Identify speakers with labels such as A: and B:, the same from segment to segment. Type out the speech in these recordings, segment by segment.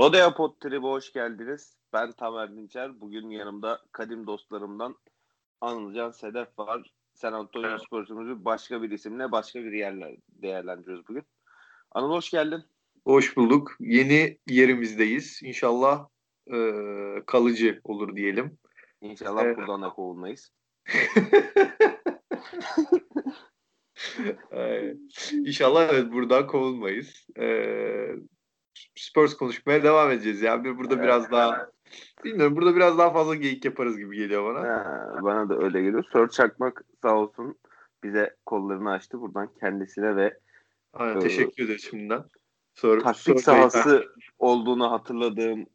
A: Rodeo Pod Trib'e hoş geldiniz. Ben Tamer Dinçer. Bugün yanımda kadim dostlarımdan Anılcan Sedef var. San Antonio evet. Spurs'umuzu başka bir isimle başka bir yerler değerlendiriyoruz bugün. Anıl hoş geldin.
B: Hoş bulduk. Yeni yerimizdeyiz. İnşallah e, kalıcı olur diyelim.
A: İnşallah ee, buradan da kovulmayız.
B: İnşallah evet buradan kovulmayız. Ee, Spurs konuşmaya devam edeceğiz. Yani burada evet. biraz daha bilmiyorum burada biraz daha fazla geyik yaparız gibi geliyor bana.
A: Ha, bana da öyle geliyor. Sör Çakmak sağ olsun bize kollarını açtı. Buradan kendisine ve
B: Aynen, e, teşekkür ederim şimdiden. Sor,
A: taktik sahası beyler. olduğunu hatırladığım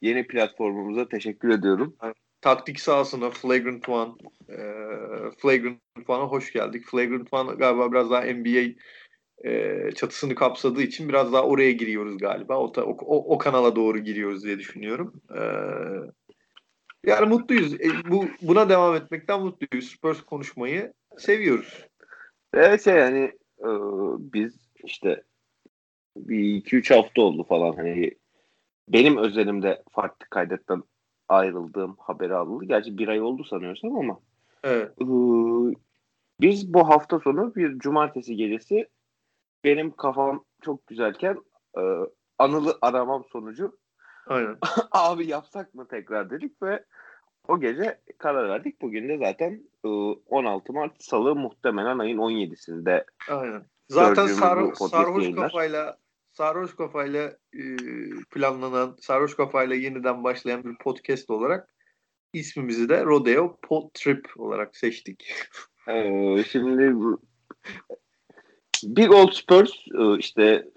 A: yeni platformumuza teşekkür ediyorum.
B: Aynen. Taktik sahasına Flagrant One e, Flagrant One'a hoş geldik. Flagrant One galiba biraz daha NBA e, çatısını kapsadığı için biraz daha oraya giriyoruz galiba. O, o, o, o kanala doğru giriyoruz diye düşünüyorum. E, yani mutluyuz. E, bu buna devam etmekten mutluyuz. Spurs konuşmayı seviyoruz.
A: Evet şey yani e, biz işte bir iki üç hafta oldu falan hani benim özelimde farklı kaydetten ayrıldığım haberi alındı. Gerçi bir ay oldu sanıyorsam ama
B: evet. e,
A: biz bu hafta sonu bir cumartesi gecesi benim kafam çok güzelken e, Anıl'ı aramam sonucu
B: Aynen.
A: abi yapsak mı tekrar dedik ve o gece karar verdik. Bugün de zaten e, 16 Mart Salı muhtemelen ayın 17'sinde.
B: Aynen. Zaten sar, sarhoş yayınlar. kafayla sarhoş kafayla e, planlanan, sarhoş kafayla yeniden başlayan bir podcast olarak ismimizi de Rodeo Pod Trip olarak seçtik.
A: Ee, şimdi Big Old Spurs e, işte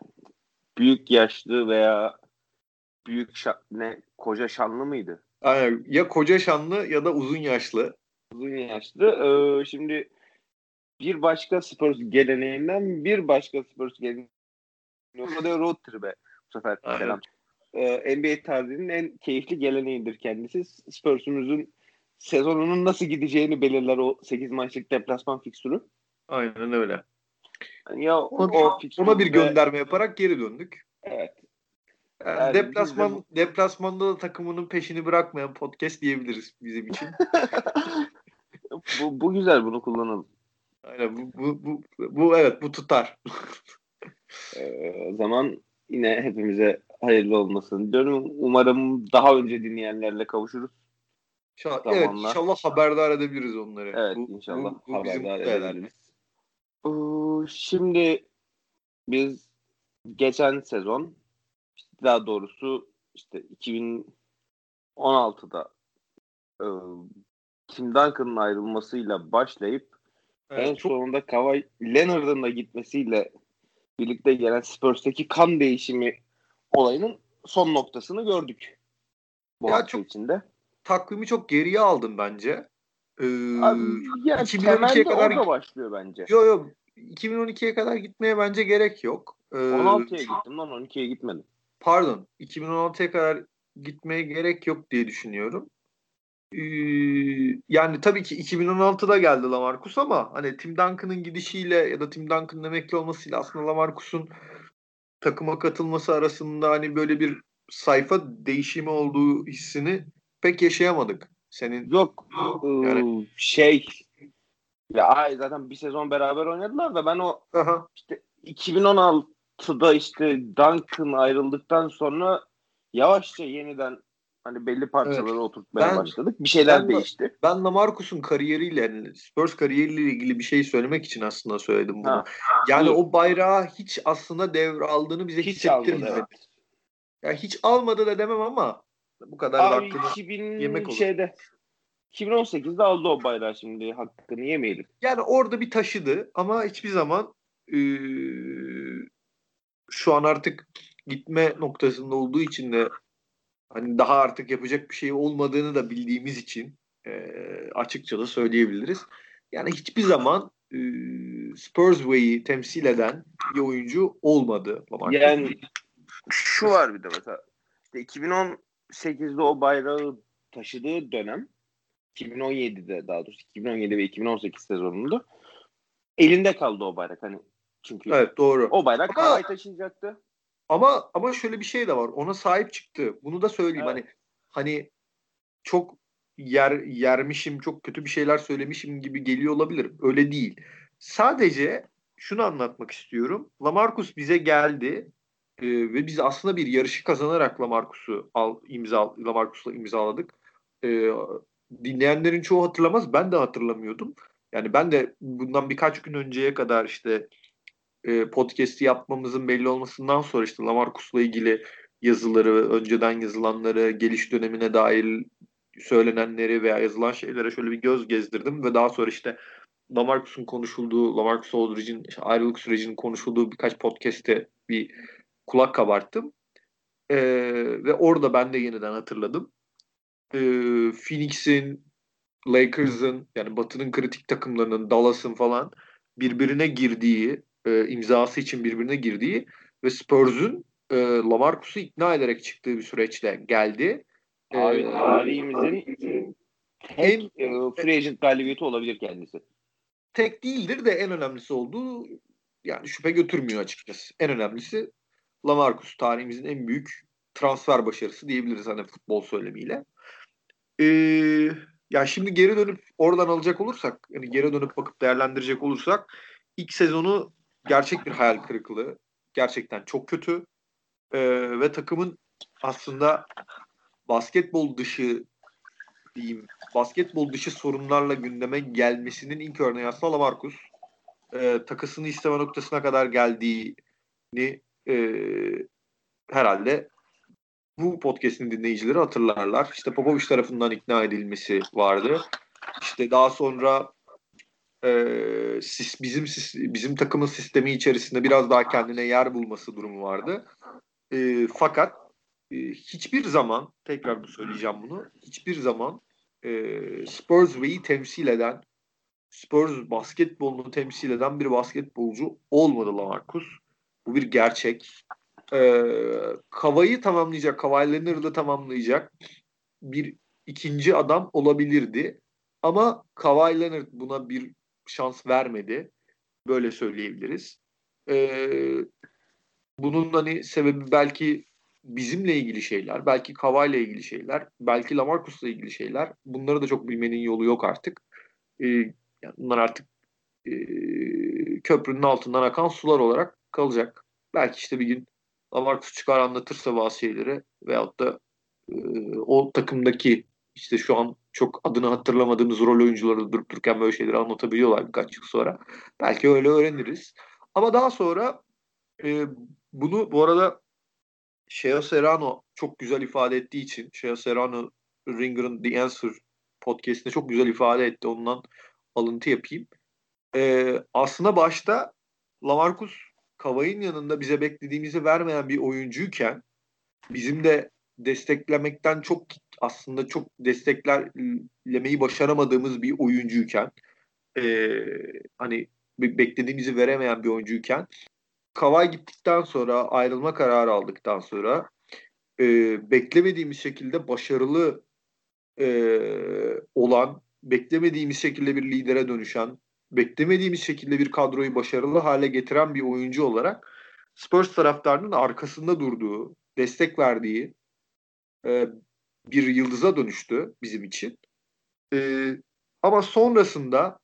A: büyük yaşlı veya büyük şa- ne koca şanlı mıydı?
B: Aynen. Ya koca şanlı ya da uzun yaşlı.
A: Uzun yaşlı. Ee, şimdi bir başka Spurs geleneğinden bir başka Spurs geleneğinden da road trip'e bu sefer selam. Ee, NBA tarihinin en keyifli geleneğidir kendisi. Spurs'umuzun sezonunun nasıl gideceğini belirler o 8 maçlık deplasman fikstürü.
B: Aynen öyle.
A: Ya
B: ona, o ona bir gönderme yaparak geri döndük.
A: Evet.
B: Yani yani deplasman de... deplasmanda da takımının peşini bırakmayan podcast diyebiliriz bizim için.
A: bu, bu güzel bunu kullanalım.
B: Aynen bu bu bu, bu evet bu tutar.
A: ee, o zaman yine hepimize hayırlı olmasın diyorum. Umarım daha önce dinleyenlerle kavuşuruz.
B: İnşallah, evet inşallah haberdar edebiliriz onları.
A: Evet bu, inşallah bu, bu haberdar edebiliriz. Şimdi biz geçen sezon daha doğrusu işte 2016'da e, Tim Duncan'ın ayrılmasıyla başlayıp evet, en çok... sonunda Kawhi Leonard'ın da gitmesiyle birlikte gelen Spurs'taki kan değişimi olayının son noktasını gördük. Bu ya hafta çok, içinde.
B: Takvimi çok geriye aldım bence.
A: Ee, Abi, ya 2012'ye kadar başlıyor bence.
B: Yok yok 2012'ye kadar gitmeye bence gerek yok.
A: Ee, 16'ya gittim lan 12'ye gitmedim.
B: Pardon 2016'ya kadar gitmeye gerek yok diye düşünüyorum. Ee, yani tabii ki 2016'da geldi Lamarcus ama hani Tim Duncan'ın gidişiyle ya da Tim Duncan'ın emekli olmasıyla aslında Lamarcus'un takıma katılması arasında hani böyle bir sayfa değişimi olduğu hissini pek yaşayamadık. Senin
A: yok yani, şey ya zaten bir sezon beraber oynadılar da ben o
B: Aha.
A: işte 2016'da işte Duncan ayrıldıktan sonra yavaşça yeniden hani belli parçaları evet. oturtmaya ben, başladık. Bir şeyler ben, değişti.
B: Ben Lamarcus'un kariyeriyle yani Spurs kariyeriyle ilgili bir şey söylemek için aslında söyledim bunu. Ha. Yani Dur. o bayrağı hiç aslında devraldığını bize hiç hissettirmedi. Almadı, evet. Yani hiç almadı da demem ama bu kadar
A: Abi, vaktini 2000 yemek olur. Şeyde, 2018'de aldı o bayrağı şimdi hakkını yemeyelim.
B: Yani orada bir taşıdı ama hiçbir zaman e, şu an artık gitme noktasında olduğu için de hani daha artık yapacak bir şey olmadığını da bildiğimiz için e, açıkça da söyleyebiliriz. Yani hiçbir zaman e, Spurs Way'i temsil eden bir oyuncu olmadı.
A: Yani şu var bir de mesela işte 2018'de o bayrağı taşıdığı dönem 2017'de daha doğrusu 2017 ve 2018 sezonunda elinde kaldı o bayrak hani çünkü
B: evet, doğru.
A: o bayrak Ama... Kavay taşıyacaktı.
B: ama ama şöyle bir şey de var. Ona sahip çıktı. Bunu da söyleyeyim. Evet. Hani hani çok yer yermişim, çok kötü bir şeyler söylemişim gibi geliyor olabilir. Öyle değil. Sadece şunu anlatmak istiyorum. Lamarcus bize geldi e, ve biz aslında bir yarışı kazanarak Lamarcus'u al imza Lamarcus'la imzaladık. E, dinleyenlerin çoğu hatırlamaz. Ben de hatırlamıyordum. Yani ben de bundan birkaç gün önceye kadar işte e, podcast'i yapmamızın belli olmasından sonra işte Lamarcus'la ilgili yazıları, önceden yazılanları, geliş dönemine dair söylenenleri veya yazılan şeylere şöyle bir göz gezdirdim ve daha sonra işte Lamarcus'un konuşulduğu, Lamarcus Aldridge'in işte ayrılık sürecinin konuşulduğu birkaç podcast'te bir kulak kabarttım. Ee, ve orada ben de yeniden hatırladım. Ee, Phoenix'in, Lakers'ın yani Batı'nın kritik takımlarının, Dallas'ın falan birbirine girdiği, e, imzası için birbirine girdiği ve Spurs'un e, Lamarcus'u ikna ederek çıktığı bir süreçle geldi.
A: Abi ee, tarihimizin hem e, free agent galibiyeti olabilir kendisi.
B: Tek değildir de en önemlisi olduğu yani şüphe götürmüyor açıkçası. En önemlisi Lamarcus tarihimizin en büyük transfer başarısı diyebiliriz hani futbol söylemiyle. Ee, ya şimdi geri dönüp oradan alacak olursak, yani geri dönüp bakıp değerlendirecek olursak ilk sezonu gerçek bir hayal kırıklığı. Gerçekten çok kötü. Ee, ve takımın aslında basketbol dışı diyeyim, basketbol dışı sorunlarla gündeme gelmesinin ilk örneği aslında Lamarcus. Ee, takısını isteme noktasına kadar geldiğini e, herhalde bu podcast'in dinleyicileri hatırlarlar. İşte Popovic tarafından ikna edilmesi vardı. İşte daha sonra e, sis, bizim sis, bizim takımın sistemi içerisinde biraz daha kendine yer bulması durumu vardı. E, fakat e, hiçbir zaman tekrar söyleyeceğim bunu. Hiçbir zaman e, Spurs V'yi temsil eden Spurs basketbolunu temsil eden bir basketbolcu olmadı Lamarcus. Bu bir gerçek. E, Kavayı tamamlayacak, Kawhi Leonard'ı tamamlayacak bir ikinci adam olabilirdi. Ama Kawhi Leonard buna bir şans vermedi. Böyle söyleyebiliriz. Ee, bunun hani sebebi belki bizimle ilgili şeyler, belki ile ilgili şeyler, belki Lamarcus'la ilgili şeyler. Bunları da çok bilmenin yolu yok artık. Ee, yani bunlar artık e, köprünün altından akan sular olarak kalacak. Belki işte bir gün Lamarcus çıkar anlatırsa bazı şeyleri veyahut da e, o takımdaki işte şu an çok adını hatırlamadığımız rol oyuncuları durup dururken böyle şeyleri anlatabiliyorlar birkaç yıl sonra. Belki öyle öğreniriz. Ama daha sonra e, bunu bu arada Shea Serrano çok güzel ifade ettiği için Shea Serrano Ringer'ın The Answer podcastinde çok güzel ifade etti. Ondan alıntı yapayım. Ee, aslında başta Lamarcus Kavay'ın yanında bize beklediğimizi vermeyen bir oyuncuyken bizim de desteklemekten çok aslında çok desteklemeyi başaramadığımız bir oyuncuyken e, hani beklediğimizi veremeyen bir oyuncuyken Kavay gittikten sonra ayrılma kararı aldıktan sonra e, beklemediğimiz şekilde başarılı e, olan beklemediğimiz şekilde bir lidere dönüşen beklemediğimiz şekilde bir kadroyu başarılı hale getiren bir oyuncu olarak Spurs taraftarının arkasında durduğu, destek verdiği e, bir yıldıza dönüştü bizim için. E, ama sonrasında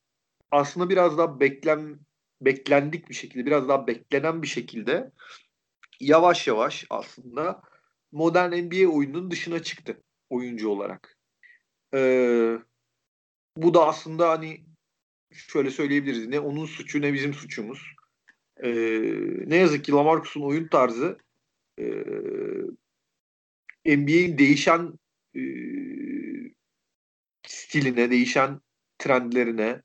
B: aslında biraz daha beklen beklendik bir şekilde, biraz daha beklenen bir şekilde yavaş yavaş aslında modern NBA oyununun dışına çıktı oyuncu olarak. Ee, bu da aslında hani şöyle söyleyebiliriz. Ne onun suçu ne bizim suçumuz. Ee, ne yazık ki Lamarcus'un oyun tarzı e, NBA'in değişen e, stiline, değişen trendlerine,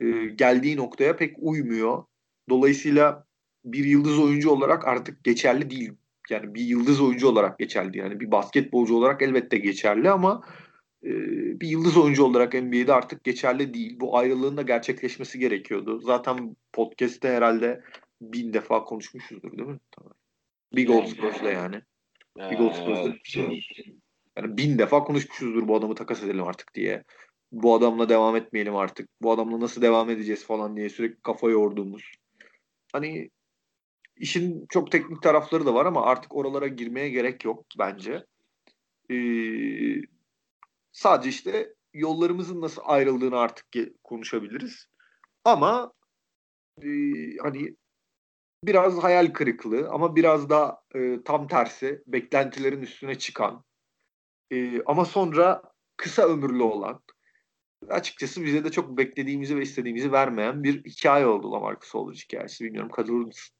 B: e, geldiği noktaya pek uymuyor. Dolayısıyla bir yıldız oyuncu olarak artık geçerli değil. Yani bir yıldız oyuncu olarak geçerli. Yani bir basketbolcu olarak elbette geçerli ama e, bir yıldız oyuncu olarak NBA'de artık geçerli değil. Bu ayrılığın da gerçekleşmesi gerekiyordu. Zaten podcast'te herhalde bin defa konuşmuşuzdur değil mi? Tamam. Big Old Spurs'la yani. Big Old Spurs'la. Yani bin defa konuşmuşuzdur bu adamı takas edelim artık diye bu adamla devam etmeyelim artık. Bu adamla nasıl devam edeceğiz falan diye sürekli kafa yorduğumuz. Hani işin çok teknik tarafları da var ama artık oralara girmeye gerek yok bence. Ee, sadece işte yollarımızın nasıl ayrıldığını artık konuşabiliriz. Ama e, hani biraz hayal kırıklığı ama biraz da e, tam tersi beklentilerin üstüne çıkan e, ama sonra kısa ömürlü olan açıkçası bize de çok beklediğimizi ve istediğimizi vermeyen bir hikaye oldu Lamarcus Aldridge hikayesi. Bilmiyorum katılır mısın?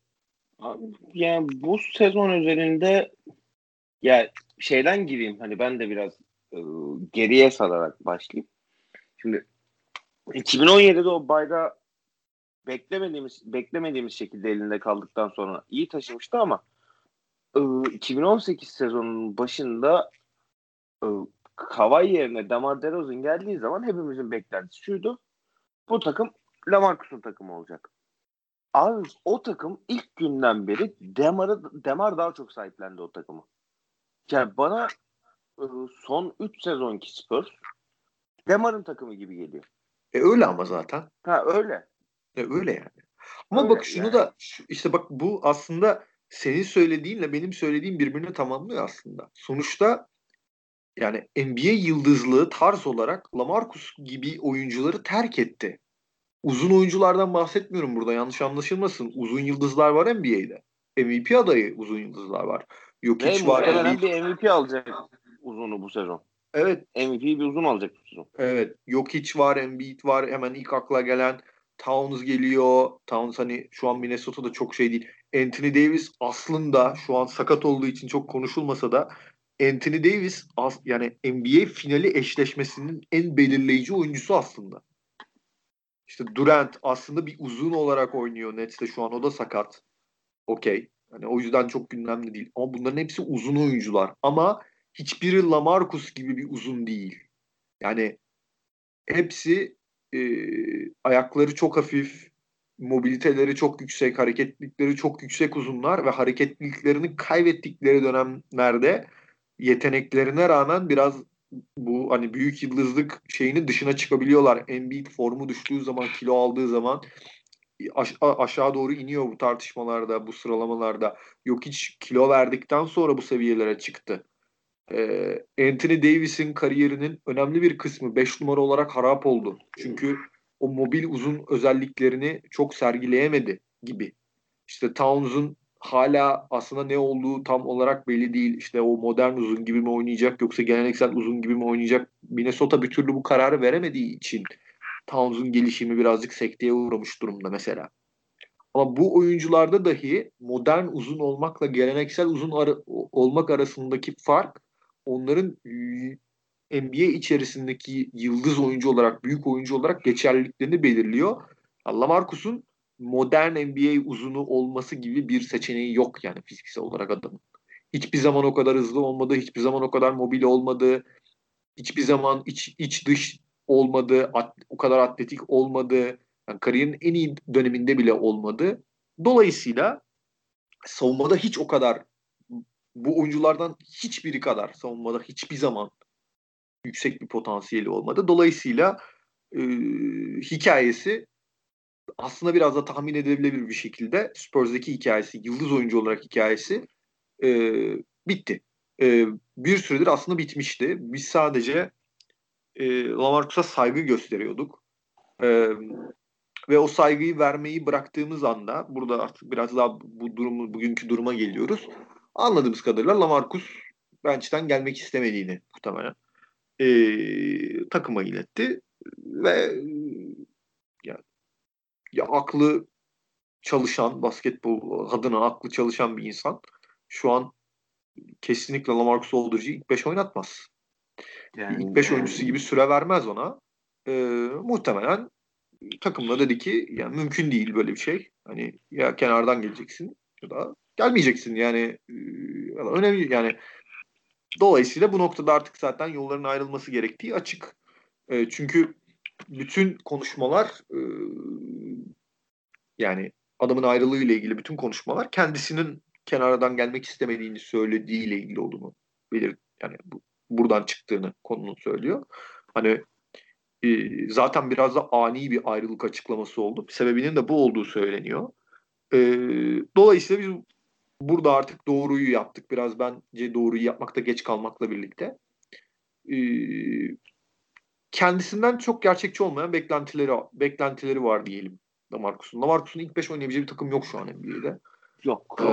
A: Yani bu sezon üzerinde ya şeyden gireyim hani ben de biraz geriye sararak başlayayım. Şimdi 2017'de o bayrağı beklemediğimiz beklemediğimiz şekilde elinde kaldıktan sonra iyi taşımıştı ama e, 2018 sezonunun başında e, Kawhi yerine Damar DeRozan geldiği zaman hepimizin beklentisi şuydu. Bu takım Lamarcus'un takımı olacak. Abi o takım ilk günden beri Demar'ı Demar daha çok sahiplendi o takımı. Yani bana e, son 3 sezonki Spurs Demar'ın takımı gibi geliyor.
B: E öyle ama zaten.
A: Ha öyle.
B: E öyle yani. Ama öyle bak şunu yani. da işte bak bu aslında senin söylediğinle benim söylediğim birbirine tamamlıyor aslında. Sonuçta yani NBA yıldızlığı tarz olarak Lamarcus gibi oyuncuları terk etti. Uzun oyunculardan bahsetmiyorum burada yanlış anlaşılmasın. Uzun yıldızlar var NBA'de. MVP adayı uzun yıldızlar var.
A: Yok hiç var. Embiid. bir MVP alacak uzunu bu sezon.
B: Evet.
A: MVP bir uzun alacak bu sezon.
B: Evet. Yok hiç var, Embiid var. Hemen ilk akla gelen Towns geliyor. Towns hani şu an Minnesota'da çok şey değil. Anthony Davis aslında şu an sakat olduğu için çok konuşulmasa da Anthony Davis as, yani NBA finali eşleşmesinin en belirleyici oyuncusu aslında. İşte Durant aslında bir uzun olarak oynuyor Nets'te şu an o da sakat. Okey. Yani o yüzden çok gündemli değil. Ama bunların hepsi uzun oyuncular. Ama hiçbiri Lamarcus gibi bir uzun değil. Yani hepsi e, ayakları çok hafif, mobiliteleri çok yüksek, hareketlilikleri çok yüksek uzunlar ve hareketliliklerini kaybettikleri dönemlerde yeteneklerine rağmen biraz bu hani büyük yıldızlık şeyinin dışına çıkabiliyorlar. Embiid formu düştüğü zaman, kilo aldığı zaman aş- aşağı doğru iniyor bu tartışmalarda, bu sıralamalarda. Yok hiç kilo verdikten sonra bu seviyelere çıktı. Ee, Anthony Davis'in kariyerinin önemli bir kısmı 5 numara olarak harap oldu. Çünkü o mobil uzun özelliklerini çok sergileyemedi gibi. İşte Towns'un hala aslında ne olduğu tam olarak belli değil. İşte o modern uzun gibi mi oynayacak yoksa geleneksel uzun gibi mi oynayacak? Minnesota bir türlü bu kararı veremediği için Towns'un gelişimi birazcık sekteye uğramış durumda mesela. Ama bu oyuncularda dahi modern uzun olmakla geleneksel uzun ar- olmak arasındaki fark onların NBA içerisindeki yıldız oyuncu olarak, büyük oyuncu olarak geçerliliklerini belirliyor. Lamarcus'un modern NBA uzunu olması gibi bir seçeneği yok yani fiziksel olarak adamın. Hiçbir zaman o kadar hızlı olmadı, hiçbir zaman o kadar mobil olmadı, hiçbir zaman iç, iç dış olmadı, at, o kadar atletik olmadı. Yani kariyerin en iyi döneminde bile olmadı. Dolayısıyla savunmada hiç o kadar bu oyunculardan hiçbiri kadar savunmada hiçbir zaman yüksek bir potansiyeli olmadı. Dolayısıyla e, hikayesi aslında biraz da tahmin edilebilir bir şekilde Spurs'daki hikayesi, yıldız oyuncu olarak hikayesi e, bitti. E, bir süredir aslında bitmişti. Biz sadece e, Lamarcus'a saygı gösteriyorduk. E, ve o saygıyı vermeyi bıraktığımız anda burada artık biraz daha bu durumu bugünkü duruma geliyoruz. Anladığımız kadarıyla Lamarcus bench'ten gelmek istemediğini muhtemelen e, takıma iletti ve yani ya aklı çalışan basketbol adına aklı çalışan bir insan şu an kesinlikle Lamarcus Aldridge'i ilk 5 oynatmaz. Yani, ilk 5 yani. oyuncusu gibi süre vermez ona. E, muhtemelen takımla dedi ki yani mümkün değil böyle bir şey. Hani ya kenardan geleceksin ya da gelmeyeceksin yani e, önemli yani dolayısıyla bu noktada artık zaten yolların ayrılması gerektiği açık. E, çünkü bütün konuşmalar e, yani adamın ayrılığı ile ilgili bütün konuşmalar kendisinin kenardan gelmek istemediğini söylediği ile ilgili olduğunu belir yani bu, buradan çıktığını konunun söylüyor. Hani e, zaten biraz da ani bir ayrılık açıklaması oldu. Sebebinin de bu olduğu söyleniyor. E, dolayısıyla biz burada artık doğruyu yaptık. Biraz bence doğruyu yapmakta geç kalmakla birlikte. E, kendisinden çok gerçekçi olmayan beklentileri beklentileri var diyelim Lamarcus'un. Lamarcus'un ilk 5 oynayabileceği bir takım yok şu an NBA'de.
A: Yok.
B: Ee,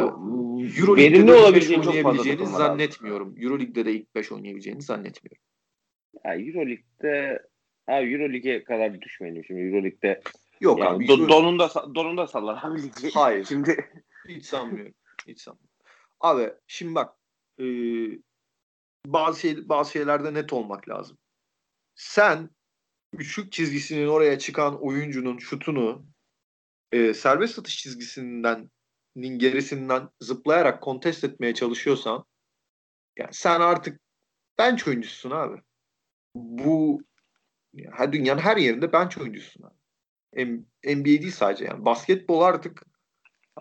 A: Verimli olabileceğini çok fazla
B: zannetmiyorum. Euroleague'de de ilk 5 oynayabileceğini zannetmiyorum.
A: Ya Euroleague'de ha Euroleague'e kadar düşmeyelim şimdi Euroleague'de.
B: Yok
A: yani
B: abi.
A: do, donunda donunda sallar abi ligi.
B: Hayır.
A: Şimdi
B: Hiç sanmıyorum. Hiç sanmıyorum. Abi şimdi bak e, bazı şey, bazı şeylerde net olmak lazım. Sen üçlük çizgisinin oraya çıkan oyuncunun şutunu e, serbest atış çizgisinden nin gerisinden zıplayarak kontest etmeye çalışıyorsan yani sen artık bench oyuncusun abi. Bu her dünyanın her yerinde bench oyuncusun abi. NBA değil sadece yani. Basketbol artık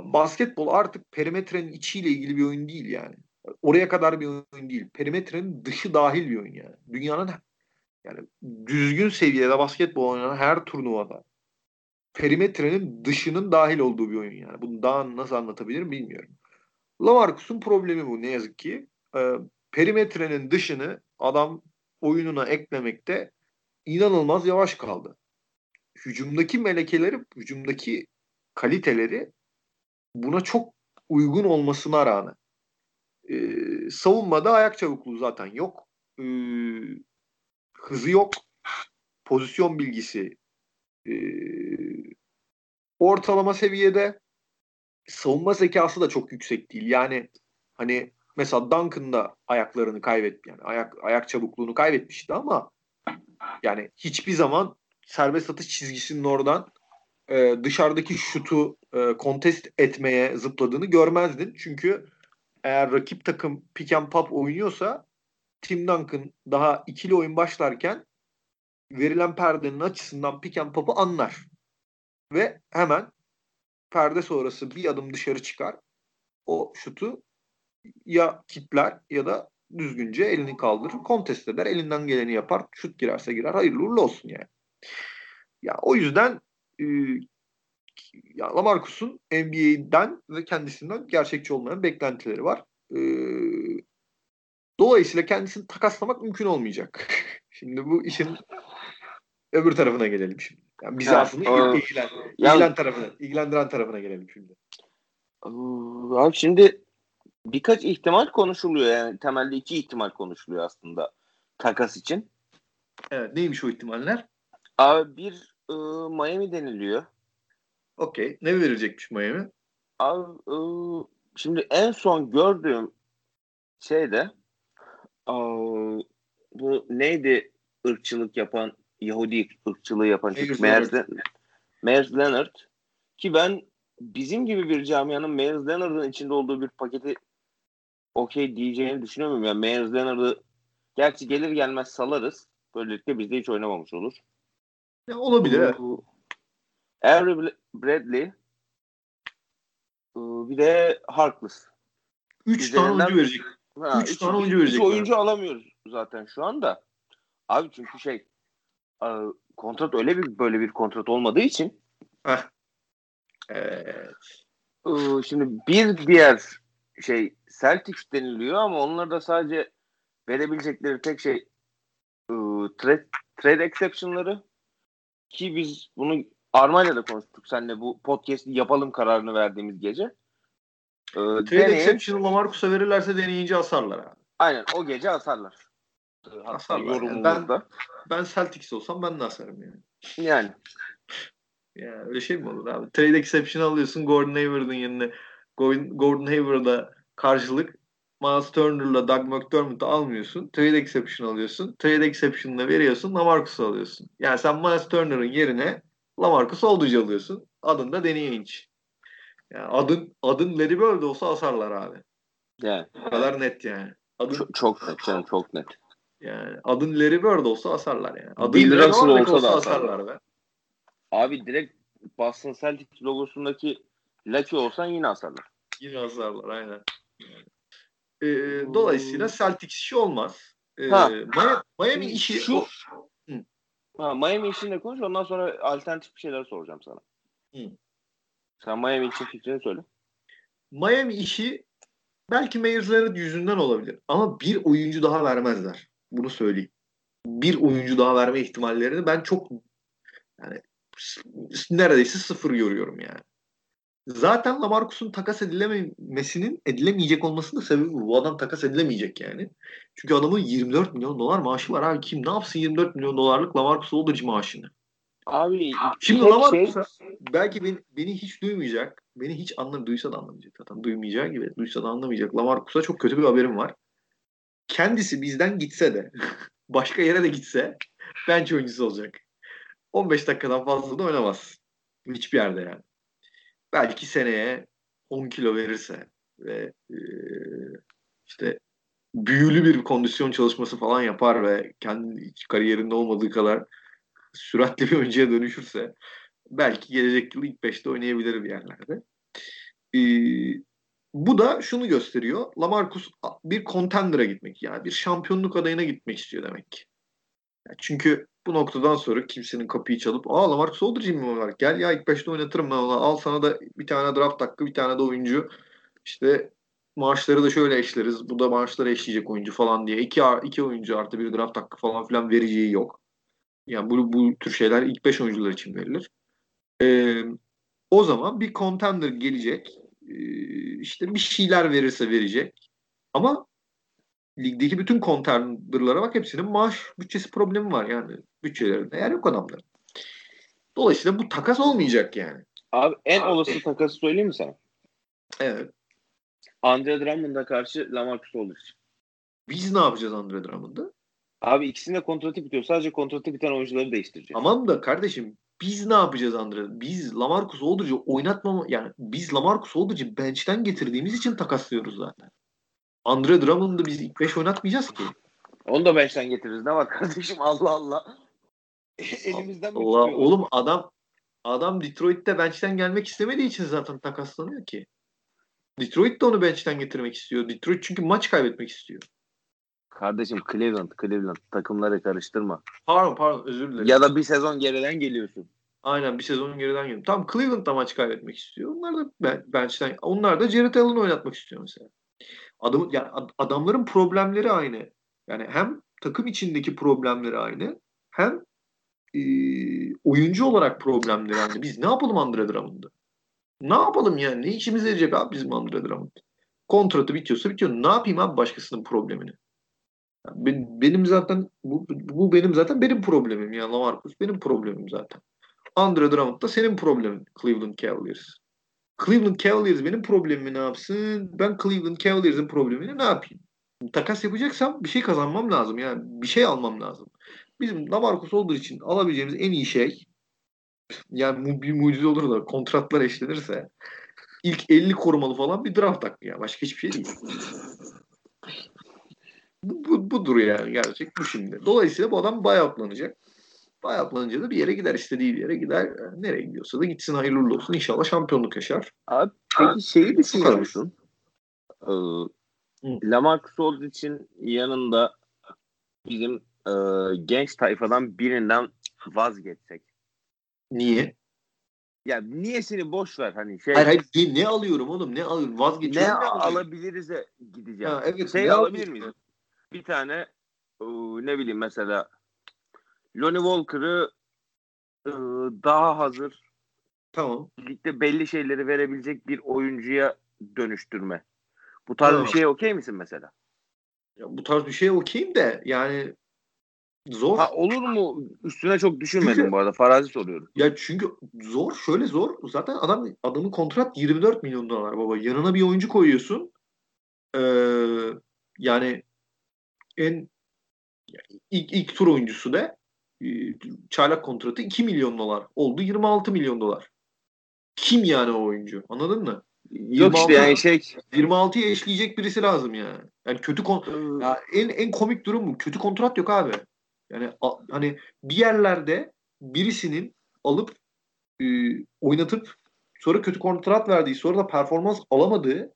B: basketbol artık perimetrenin içiyle ilgili bir oyun değil yani. Oraya kadar bir oyun değil. Perimetrenin dışı dahil bir oyun yani. Dünyanın yani düzgün seviyede basketbol oynanan her turnuvada perimetrenin dışının dahil olduğu bir oyun yani. Bunu daha nasıl anlatabilirim bilmiyorum. Lamarcus'un problemi bu ne yazık ki. Ee, perimetrenin dışını adam oyununa eklemekte inanılmaz yavaş kaldı. Hücumdaki melekeleri, hücumdaki kaliteleri buna çok uygun olmasına rağmen ee, savunmada ayak çabukluğu zaten yok. Ee, hızı yok. Pozisyon bilgisi e, ortalama seviyede savunma zekası da çok yüksek değil. Yani hani mesela Duncan da ayaklarını kaybetti yani ayak ayak çabukluğunu kaybetmişti ama yani hiçbir zaman serbest atış çizgisinin oradan e, dışarıdaki şutu e, kontest etmeye zıpladığını görmezdin. Çünkü eğer rakip takım pick and pop oynuyorsa Tim Duncan daha ikili oyun başlarken verilen perdenin açısından pick and pop'u anlar. Ve hemen perde sonrası bir adım dışarı çıkar. O şutu ya kitler ya da düzgünce elini kaldırır. Kontest eder. Elinden geleni yapar. Şut girerse girer. Hayırlı uğurlu olsun yani. Ya o yüzden e, ya Lamarcus'un NBA'den ve kendisinden gerçekçi olmayan beklentileri var. E, dolayısıyla kendisini takaslamak mümkün olmayacak. Şimdi bu işin öbür tarafına gelelim şimdi. Yani bizi
A: Ha,
B: aslında ilgilen, ilgilen tarafına, ilgilendiren tarafına gelelim şimdi.
A: Abi şimdi birkaç ihtimal konuşuluyor yani temelde iki ihtimal konuşuluyor aslında takas için.
B: Evet neymiş o ihtimaller?
A: Abi bir ıı, Miami deniliyor.
B: Okey. Ne verilecekmiş Miami?
A: Abi ıı, şimdi en son gördüğüm şeyde ıı, bu neydi ırkçılık yapan Yahudi ırkçılığı yapan çocuk Leonard ki ben bizim gibi bir camianın Myers Leonard'ın içinde olduğu bir paketi okey diyeceğini düşünüyorum. Yani Myers Leonard'ı gerçi gelir gelmez salarız. Böylelikle bizde hiç oynamamış olur.
B: Ya, olabilir. evet.
A: Avery Bradley ıı, bir de Harkless.
B: Üç tane oyuncu verecek.
A: Ha,
B: Üç
A: üç-
B: tane
A: üç-
B: oyuncu
A: üç
B: verecekler.
A: oyuncu alamıyoruz zaten şu anda. Abi çünkü şey e, kontrat öyle bir böyle bir kontrat olmadığı için
B: Heh. Evet.
A: e, şimdi bir diğer şey Celtics deniliyor ama onlar da sadece verebilecekleri tek şey e, trade, trade exception'ları ki biz bunu Arma'yla da konuştuk seninle bu podcast'i yapalım kararını verdiğimiz gece. E,
B: Trade
A: deneyen-
B: exception'ı Lamarcus'a verirlerse deneyince asarlar abi.
A: aynen o gece asarlar. Hatta
B: Asarlar yani.
A: yorumumuzda.
B: Ben Celtics olsam ben de asarım yani.
A: Yani.
B: Ya öyle şey mi olur abi? Trade exception alıyorsun Gordon Hayward'ın yerine. Gordon Hayward'a karşılık Miles Turner'la Doug McDermott'u almıyorsun. Trade exception alıyorsun. Trade exception'la veriyorsun. Lamarcus'u alıyorsun. Yani sen Miles Turner'ın yerine Lamarcus Aldridge alıyorsun. Adın da Danny Ainge. Yani adın, adın Larry Bird olsa asarlar abi.
A: Yani.
B: Bu kadar net yani. Adın,
A: Çok, çok net canım çok net.
B: yani adın Larry Bird olsa asarlar yani. Adın
A: Bill Russell
B: Bird
A: olsa da
B: asarlar be.
A: Abi direkt Boston Celtics logosundaki Lucky olsan yine asarlar.
B: Yine asarlar aynen. Ee, dolayısıyla Celtics işi olmaz. Ee,
A: Ha.
B: Miami, Miami işi
A: Şu-
B: o-
A: Ha, Miami işini de konuş ondan sonra alternatif bir şeyler soracağım sana.
B: Hı.
A: Sen Miami için fikrini söyle.
B: Miami işi belki Myers Leonard yüzünden olabilir. Ama bir oyuncu daha vermezler. Bunu söyleyeyim. Bir oyuncu daha verme ihtimallerini ben çok yani neredeyse sıfır görüyorum yani. Zaten Lamarcus'un takas edilememesinin edilemeyecek olmasının da sebebi bu. Bu adam takas edilemeyecek yani. Çünkü adamın 24 milyon dolar maaşı var abi. Kim ne yapsın 24 milyon dolarlık Lamarcus Aldridge maaşını?
A: Abi
B: Şimdi Lamarcus'a şey... belki beni, beni hiç duymayacak. Beni hiç anlam duysa da anlamayacak. Zaten duymayacağı gibi. Duysa da anlamayacak. Lamarcus'a çok kötü bir haberim var. Kendisi bizden gitse de başka yere de gitse bench oyuncusu olacak. 15 dakikadan fazla da oynamaz. Hiçbir yerde yani belki seneye 10 kilo verirse ve e, işte büyülü bir kondisyon çalışması falan yapar ve kendi kariyerinde olmadığı kadar süratli bir oyuncuya dönüşürse belki gelecek yıl ilk 5'te oynayabilir bir yerlerde. Ee, bu da şunu gösteriyor. Lamarcus bir contender'a gitmek yani bir şampiyonluk adayına gitmek istiyor demek. Yani çünkü bu noktadan sonra kimsenin kapıyı çalıp aa Lamarcus Aldridge mi var? Gel ya ilk başta oynatırım ben ona. Al sana da bir tane draft hakkı, bir tane de oyuncu. İşte maaşları da şöyle eşleriz. Bu da maaşları eşleyecek oyuncu falan diye. İki, iki oyuncu artı bir draft hakkı falan filan vereceği yok. Yani bu, bu tür şeyler ilk beş oyuncular için verilir. Ee, o zaman bir contender gelecek. Ee, işte bir şeyler verirse verecek. Ama ligdeki bütün contender'lara bak hepsinin maaş bütçesi problemi var yani. Bütçelerinde yer yok adamların. Dolayısıyla bu takas olmayacak yani.
A: Abi en olası takası söyleyeyim mi sana?
B: Evet.
A: Andre Drummond'a karşı Lamarcus olur.
B: Biz ne yapacağız Andre Drummond'a?
A: Abi ikisinde kontratı bitiyor. Sadece kontratı biten oyuncuları değiştireceğiz.
B: Tamam da kardeşim biz ne yapacağız Andre? Biz Lamarcus Aldridge'i oynatmama yani biz Lamarcus Aldridge'i bench'ten getirdiğimiz için takaslıyoruz zaten. Andre Drummond'u biz ilk 5 oynatmayacağız ki.
A: Onu da bench'ten getiririz. Ne var kardeşim Allah Allah. Elimizden
B: Allah, Allah oğlum adam adam Detroit'te bench'ten gelmek istemediği için zaten takaslanıyor ki. Detroit de onu bench'ten getirmek istiyor. Detroit çünkü maç kaybetmek istiyor.
A: Kardeşim Cleveland, Cleveland takımları karıştırma.
B: Pardon pardon özür dilerim.
A: Ya da bir sezon geriden geliyorsun.
B: Aynen bir sezon geriden geliyorum. Tam Cleveland da maç kaybetmek istiyor. Onlar da bench'ten onlar da Jared Allen oynatmak istiyor mesela. Adam, yani adamların problemleri aynı. Yani hem takım içindeki problemleri aynı hem e, oyuncu olarak problemleri aynı. Biz ne yapalım Andre Drummond'da? Ne yapalım yani? Ne işimize yarayacak abi bizim Andre Drummond? Kontratı bitiyorsa bitiyor. Ne yapayım abi başkasının problemini? Yani benim zaten bu, bu benim zaten benim problemim ya Lamarcus benim problemim zaten. Andre Drummond da senin problemin Cleveland Cavaliers. Cleveland Cavaliers benim problemimi ne yapsın? Ben Cleveland Cavaliers'in problemini ne yapayım? Takas yapacaksam bir şey kazanmam lazım. Yani bir şey almam lazım. Bizim Lamarcus olduğu için alabileceğimiz en iyi şey yani bir mucize olur da kontratlar eşlenirse ilk 50 korumalı falan bir draft hakkı ya. Başka hiçbir şey değil. bu, bu, budur yani gerçek bu şimdi. Dolayısıyla bu adam buyoutlanacak. Bayatlanınca da bir yere gider istediği bir yere gider. Nereye gidiyorsa da gitsin hayırlı olsun. İnşallah şampiyonluk yaşar.
A: Abi peki şeyi düşünüyor musun? Ee, Lamarcus için yanında bizim e, genç tayfadan birinden vazgeçsek.
B: Niye?
A: Ya niyesini boş ver hani şey.
B: Hayır hayır ne, ne alıyorum oğlum ne alıyorum vazgeçiyorum.
A: Ne, ne alabiliriz'e gideceğim.
B: Ha, evet,
A: şey alabilir miyiz? Bir tane ne bileyim mesela Lonnie Walker'ı e, daha hazır
B: tamam.
A: birlikte belli şeyleri verebilecek bir oyuncuya dönüştürme. Bu tarz tamam. bir şeye okey misin mesela?
B: Ya bu tarz bir şeye okeyim de yani zor.
A: Ha, olur mu? Üstüne çok düşünmedim çünkü, bu arada. Farazi soruyorum.
B: Ya çünkü zor. Şöyle zor. Zaten adam adamın kontrat 24 milyon dolar baba. Yanına bir oyuncu koyuyorsun. Ee, yani en ilk, ilk tur oyuncusu da çaylak kontratı 2 milyon dolar. Oldu 26 milyon dolar. Kim yani o oyuncu? Anladın mı?
A: Yok işte yani şey
B: 26'ya eşleyecek birisi lazım yani. Yani kötü kon ya en en komik durum bu. Kötü kontrat yok abi. Yani a, hani bir yerlerde birisinin alıp e, oynatıp sonra kötü kontrat verdiği sonra da performans alamadığı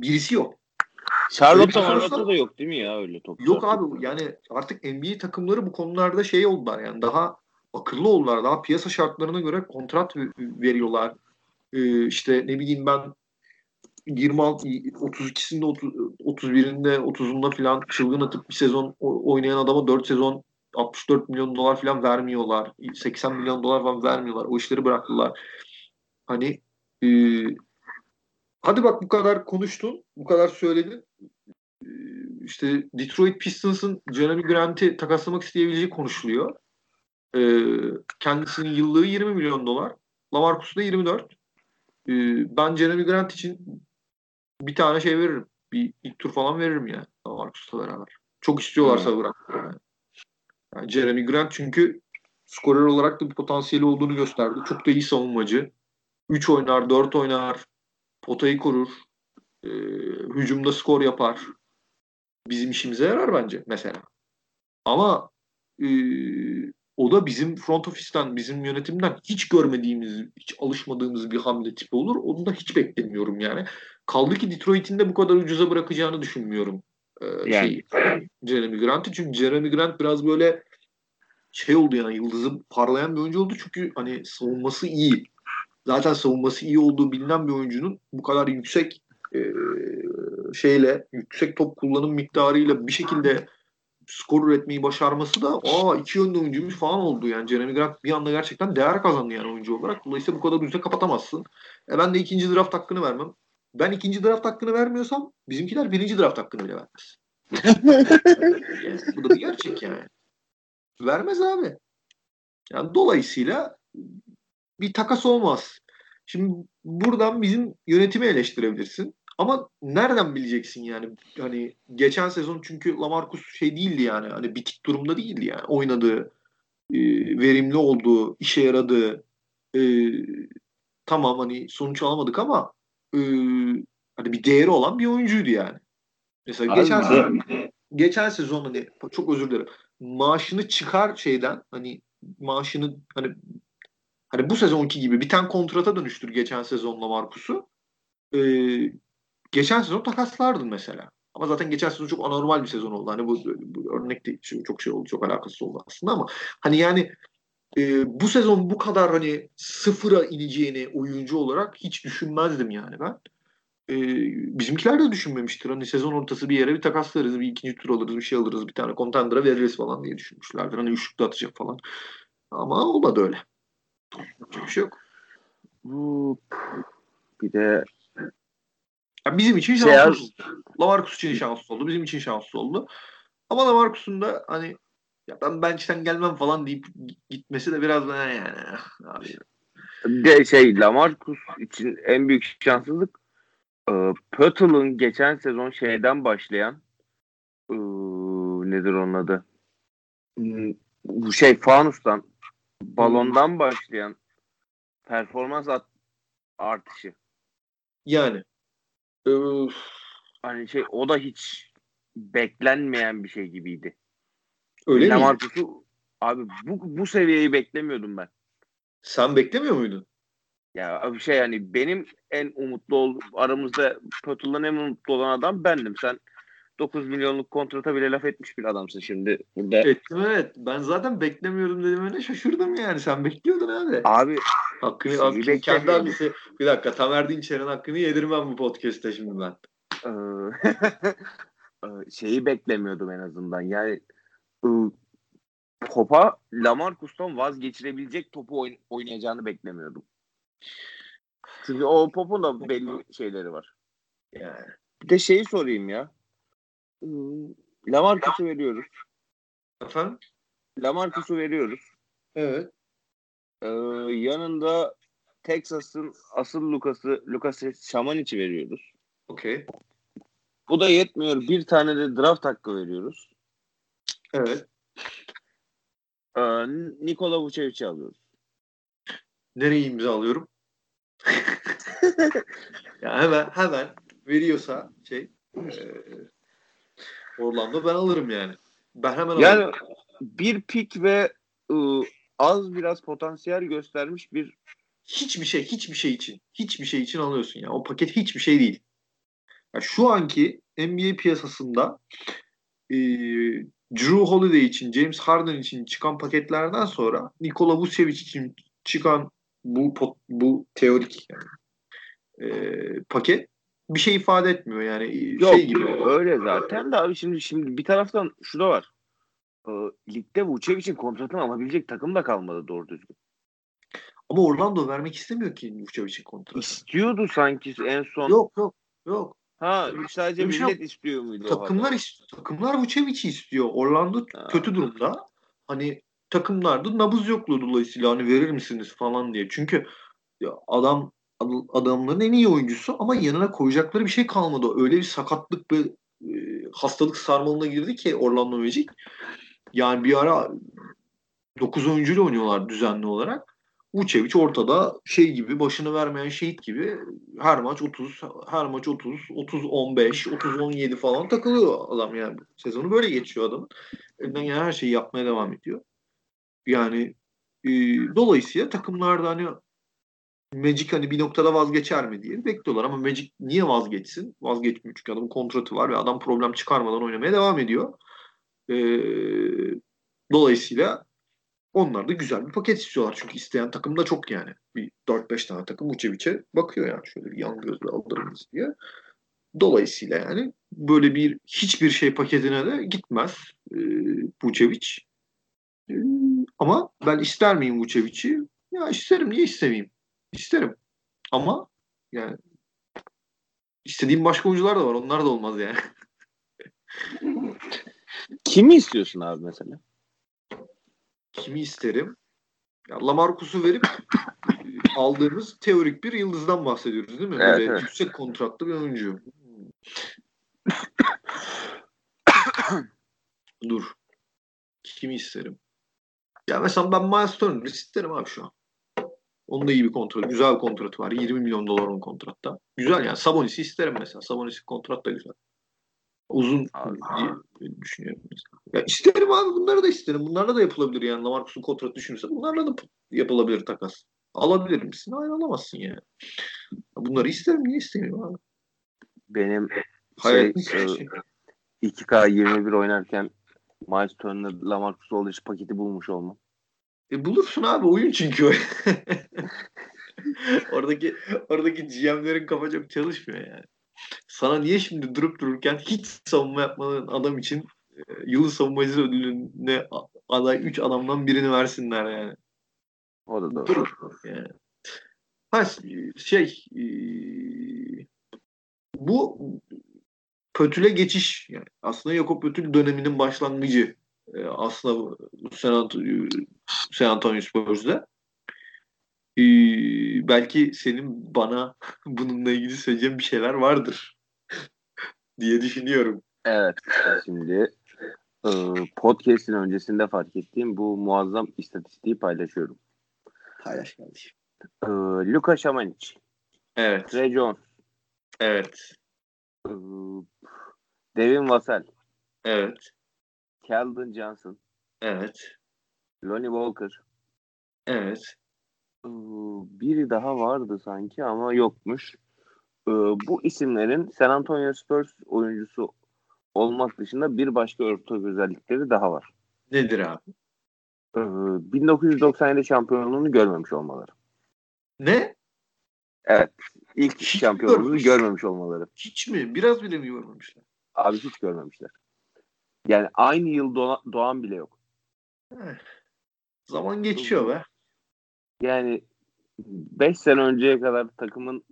B: birisi yok.
A: Charlotte Marlotte'da da yok değil mi ya öyle top?
B: Yok abi yani artık NBA takımları bu konularda şey oldular yani daha akıllı oldular. Daha piyasa şartlarına göre kontrat veriyorlar. Ee, işte ne bileyim ben 26 32'sinde 30, 31'inde 30'unda falan çılgın atıp bir sezon oynayan adama 4 sezon 64 milyon dolar falan vermiyorlar. 80 milyon dolar falan vermiyorlar. O işleri bıraktılar. Hani e, hadi bak bu kadar konuştun, bu kadar söyledin. E, işte Detroit Pistons'ın Jeremy Grant'i takaslamak isteyebileceği konuşuluyor. E, kendisinin yıllığı 20 milyon dolar. Lamarcus da 24. E, ben Jeremy Grant için bir tane şey veririm. Bir ilk tur falan veririm ya Lamarcus'la beraber. Çok istiyorlarsa hmm. bırak. Yani. yani Jeremy Grant çünkü skorer olarak da bir potansiyeli olduğunu gösterdi. Çok da iyi savunmacı. 3 oynar, 4 oynar. Potayı korur. E, hücumda skor yapar. Bizim işimize yarar bence mesela. Ama e, o da bizim front ofisten, bizim yönetimden hiç görmediğimiz, hiç alışmadığımız bir hamle tipi olur. Onu da hiç beklemiyorum yani. Kaldı ki Detroit'in de bu kadar ucuza bırakacağını düşünmüyorum. Ee, yani. Şey, Jeremy Grant'ı. Çünkü Jeremy Grant biraz böyle şey oldu yani yıldızı parlayan bir oyuncu oldu. Çünkü hani savunması iyi. Zaten savunması iyi olduğu bilinen bir oyuncunun bu kadar yüksek e, şeyle, yüksek top kullanım miktarıyla bir şekilde skor üretmeyi başarması da aa iki yönlü oyuncuymuş falan oldu yani. Jeremy Grant bir anda gerçekten değer kazandı yani oyuncu olarak. Dolayısıyla bu kadar ucuza kapatamazsın. E ben de ikinci draft hakkını vermem. Ben ikinci draft hakkını vermiyorsam bizimkiler birinci draft hakkını bile vermez. yani, bu da bir gerçek yani. Vermez abi. Yani dolayısıyla bir takas olmaz. Şimdi buradan bizim yönetimi eleştirebilirsin. Ama nereden bileceksin yani? Hani geçen sezon çünkü Lamarcus şey değildi yani. Hani bitik durumda değildi yani. Oynadığı, e, verimli olduğu, işe yaradığı e, tamam hani sonuç alamadık ama e, hani bir değeri olan bir oyuncuydu yani. Mesela Abi, geçen sezon, geçen sezon hani çok özür dilerim. Maaşını çıkar şeyden hani maaşını hani hani bu sezonki gibi biten kontrata dönüştür geçen sezonla Markus'u. Ee, geçen sezon takaslardın mesela. Ama zaten geçen sezon çok anormal bir sezon oldu. Hani bu, bu örnek de çok şey oldu, çok alakası oldu aslında ama hani yani e, bu sezon bu kadar hani sıfıra ineceğini oyuncu olarak hiç düşünmezdim yani ben. E, bizimkiler de düşünmemiştir. Hani sezon ortası bir yere bir takaslarız, bir ikinci tur alırız, bir şey alırız, bir tane contender'a veririz falan diye düşünmüşlerdir. Hani üçlükte atacak falan. Ama olmadı öyle. Çok şey yok.
A: Bu bir de
B: yani bizim için şanslı şey, oldu. Lamarcus için şanslı oldu. Bizim için şanslı oldu. Ama Lamarcus'un da hani ya ben bench'ten gelmem falan deyip gitmesi de biraz bana yani. Abi.
A: De şey Lamarcus için en büyük şanssızlık e, Pöttle'ın geçen sezon şeyden başlayan e, nedir onun adı? Hmm, bu şey Fanus'tan balondan başlayan performans at, artışı.
B: Yani.
A: Öf. Hani şey o da hiç beklenmeyen bir şey gibiydi. Öyle mi? abi bu, bu seviyeyi beklemiyordum ben.
B: Sen beklemiyor muydun?
A: Ya abi şey yani benim en umutlu ol aramızda Pötül'den en umutlu olan adam bendim. Sen 9 milyonluk kontrata bile laf etmiş bir adamsın şimdi burada.
B: Ettim evet. Ben zaten beklemiyordum dedim öyle şaşırdım yani. Sen bekliyordun abi.
A: Abi
B: hakkını, hakkını kendi abisi. Bir dakika Tamer Dinçer'in hakkını yedirmem bu podcast'te şimdi ben.
A: Ee, şeyi beklemiyordum en azından. Yani topa Lamarcus'tan vazgeçirebilecek topu oyn- oynayacağını beklemiyordum. Çünkü o popun da belli şeyleri var. Yani. Bir de şeyi sorayım ya. Lamarcus'u veriyoruz.
B: Efendim?
A: Lamarcus'u veriyoruz.
B: Evet.
A: Ee, yanında Texas'ın asıl Lucas'ı Lucas Şamanic'i veriyoruz.
B: Okey.
A: Bu da yetmiyor. Bir tane de draft hakkı veriyoruz.
B: Evet.
A: Ee, Nikola Vucevic'i alıyoruz.
B: Nereye imza alıyorum? ya hemen hemen veriyorsa şey e, Orlando ben alırım yani. Ben hemen
A: yani alırım. bir pik ve ıı, az biraz potansiyel göstermiş bir
B: hiçbir şey hiçbir şey için hiçbir şey için alıyorsun ya. O paket hiçbir şey değil. Yani şu anki NBA piyasasında e, Drew Holiday için, James Harden için çıkan paketlerden sonra Nikola Vucevic için çıkan bu pot, bu teorik yani, e, paket bir şey ifade etmiyor yani
A: Yok,
B: şey gibi.
A: Öyle zaten de abi şimdi şimdi bir taraftan şu da var. Ee, ligde Vucevic'in kontratını alabilecek takım da kalmadı doğru düzgün.
B: Ama Orlando vermek istemiyor ki Vucevic'in kontratı.
A: İstiyordu sanki en son.
B: Yok yok yok.
A: Ha sadece
B: şey
A: millet istiyor muydu
B: Takımlar
A: adam?
B: is- takımlar Vucevic'i istiyor. Orlando
A: Ha.
B: kötü durumda. Hani takımlarda nabız yokluğu dolayısıyla hani verir misiniz falan diye. Çünkü ya adam ad- adamların en iyi oyuncusu ama yanına koyacakları bir şey kalmadı. Öyle bir sakatlık ve hastalık sarmalına girdi ki Orlando Magic. Yani bir ara 9 oyuncuyla oynuyorlar düzenli olarak. Vucevic ortada şey gibi başını vermeyen şehit gibi her maç 30 her maç 30 30 15 30 17 falan takılıyor adam yani sezonu böyle geçiyor adamın. Elinden gelen her şeyi yapmaya devam ediyor. Yani e, dolayısıyla takımlarda hani Magic hani bir noktada vazgeçer mi diye bekliyorlar ama Magic niye vazgeçsin? Vazgeçmiyor çünkü adamın kontratı var ve adam problem çıkarmadan oynamaya devam ediyor. E, dolayısıyla onlar da güzel bir paket istiyorlar. Çünkü isteyen takım da çok yani. Bir 4-5 tane takım Vucevic'e bakıyor yani. Şöyle bir yan gözle aldırırız diye. Dolayısıyla yani böyle bir hiçbir şey paketine de gitmez e, Vucevic. E, ama ben ister miyim Vucevic'i? Ya isterim. Niye istemeyeyim? İsterim. Ama yani istediğim başka oyuncular da var. Onlar da olmaz yani.
A: Kimi istiyorsun abi mesela?
B: Kimi isterim? Ya Lamarcus'u verip e, aldığımız teorik bir yıldızdan bahsediyoruz değil mi?
A: Evet,
B: Böyle
A: evet.
B: yüksek kontratlı bir oyuncu. Dur. Kimi isterim? Ya mesela ben Miles Turner isterim abi şu an. Onun da iyi bir kontratı. Güzel bir kontratı var. 20 milyon dolar onun kontratta. Güzel yani. Sabonis'i isterim mesela. Sabonis'in kontrat da güzel. Uzun
A: Abi.
B: diye düşünüyorum. Mesela. Ya isterim abi bunları da isterim. Bunlarla da yapılabilir yani. Lamarcus'un kontratı düşünürse bunlarla da yapılabilir takas. Alabilir misin? Hayır alamazsın yani. Bunları isterim. Niye istemiyorum abi?
A: Benim
B: Hayatın
A: şey, e,
B: şey.
A: 2K 21 oynarken Miles Turner, Lamarcus Aldridge paketi bulmuş olmam.
B: E bulursun abi oyun çünkü o. oradaki oradaki GM'lerin kafa çok çalışmıyor yani. Sana niye şimdi durup dururken hiç savunma yapmadığın adam için e, yılın savunmacısı ödülüne aday 3 adamdan birini versinler yani.
A: O da doğru.
B: Durur yani. Ha şey e, bu Pötül'e geçiş yani aslında Jakob Pötül döneminin başlangıcı e, aslında San Antonio, San Antonio Spurs'da. E, belki senin bana bununla ilgili söyleyeceğin bir şeyler vardır diye düşünüyorum.
A: Evet. Şimdi e, podcast'in öncesinde fark ettiğim bu muazzam istatistiği paylaşıyorum.
B: Paylaş kardeşim.
A: E, Luka Šamanić,
B: Evet.
A: Trey Jones,
B: Evet.
A: e, Devin Vassell,
B: Evet.
A: Keldon Johnson,
B: Evet.
A: Lonnie Walker,
B: Evet.
A: e, biri daha vardı sanki ama yokmuş. E, bu isimlerin San Antonio Spurs oyuncusu olmak dışında bir başka ortak özellikleri daha var.
B: Nedir abi?
A: E, 1997 şampiyonluğunu görmemiş olmaları.
B: Ne?
A: Evet. İlk
B: Hiç
A: şampiyonluğunu
B: görmemiş.
A: görmemiş olmaları.
B: Hiç mi? Biraz bile mi görmemişler?
A: Abi hiç görmemişler. Yani aynı yıl doğa- doğan bile yok.
B: Eh. Zaman geçiyor be.
A: Yani 5 sene önceye kadar takımın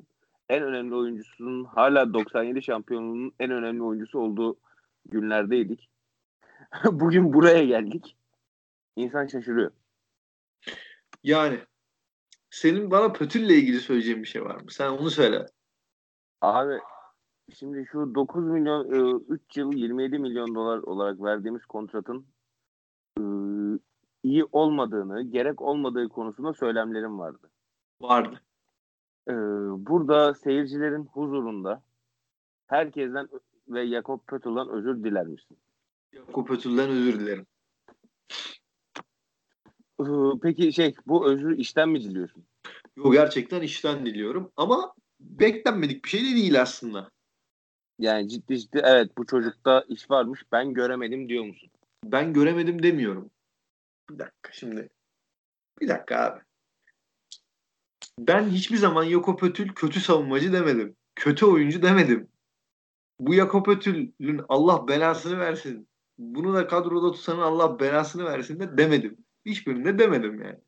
A: en önemli oyuncusunun hala 97 şampiyonluğunun en önemli oyuncusu olduğu günlerdeydik. Bugün buraya geldik. İnsan şaşırıyor.
B: Yani senin bana Pötül'le ilgili söyleyeceğin bir şey var mı? Sen onu söyle.
A: Abi şimdi şu 9 milyon 3 yıl 27 milyon dolar olarak verdiğimiz kontratın e, iyi olmadığını, gerek olmadığı konusunda söylemlerim vardı.
B: Vardı.
A: Ee, burada seyircilerin huzurunda herkesten ve Jakob Pötül'den özür diler misin?
B: Jakob Pötül'den özür dilerim.
A: Peki şey bu özrü işten mi diliyorsun?
B: Yo gerçekten işten diliyorum ama beklenmedik bir şey de değil aslında.
A: Yani ciddi ciddi evet bu çocukta iş varmış ben göremedim diyor musun?
B: Ben göremedim demiyorum. Bir dakika şimdi. Bir dakika abi. Ben hiçbir zaman Jakob Ötül kötü savunmacı demedim. Kötü oyuncu demedim. Bu Jakob Ötül'ün Allah belasını versin. Bunu da kadroda tutanın Allah belasını versin de demedim. Hiçbirinde demedim yani.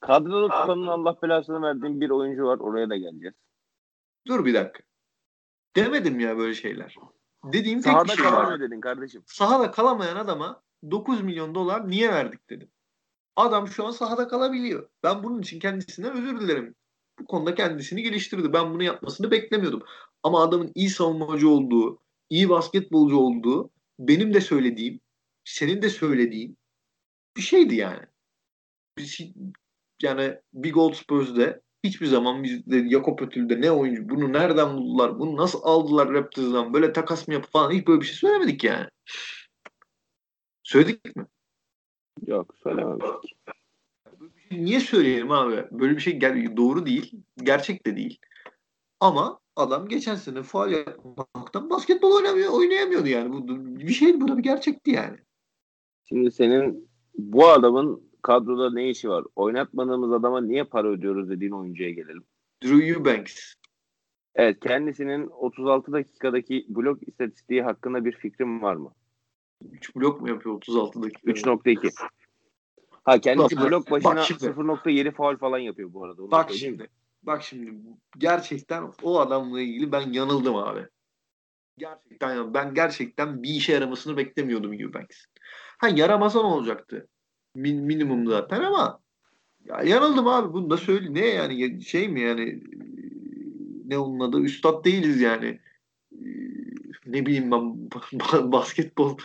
A: Kadroda tutanın Allah belasını verdiğim bir oyuncu var. Oraya da geleceğiz.
B: Dur bir dakika. Demedim ya böyle şeyler. Dediğim tek
A: Sahada
B: bir şey var.
A: dedin kardeşim.
B: Sahada kalamayan adama 9 milyon dolar niye verdik dedim. Adam şu an sahada kalabiliyor. Ben bunun için kendisinden özür dilerim. Bu konuda kendisini geliştirdi. Ben bunu yapmasını beklemiyordum. Ama adamın iyi savunmacı olduğu, iyi basketbolcu olduğu benim de söylediğim, senin de söylediğin bir şeydi yani. Biz, yani Big Old Spurs'de hiçbir zaman bizde Jakob Ötül'de ne oyuncu, bunu nereden buldular, bunu nasıl aldılar Raptors'dan, böyle takas mı yapıp falan hiç böyle bir şey söylemedik yani. Söyledik mi?
A: Yok söylememiştik.
B: Niye söyleyelim abi? Böyle bir şey ger- doğru değil. Gerçek de değil. Ama adam geçen sene faal yapmaktan basketbol oynamıyor, oynayamıyordu yani. Bu bir şey bu da bir gerçekti yani.
A: Şimdi senin bu adamın kadroda ne işi var? Oynatmadığımız adama niye para ödüyoruz dediğin oyuncuya gelelim.
B: Drew Eubanks.
A: Evet kendisinin 36 dakikadaki blok istatistiği hakkında bir fikrim var mı?
B: 3 blok mu yapıyor 36 dakika?
A: 3.2. Ha kendisi
B: Bak,
A: blok başına
B: şimdi.
A: 0.7 faul falan yapıyor bu arada. Onu
B: Bak şimdi. Bak şimdi. Gerçekten o adamla ilgili ben yanıldım abi. Gerçekten. Ben gerçekten bir işe yaramasını beklemiyordum Eubanks. Ha yaramasa ne olacaktı? Min, minimum zaten ama ya yanıldım abi. Bunu da söyle. Ne yani şey mi yani ne onun adı? Üstad değiliz yani. Ne bileyim ben basketbol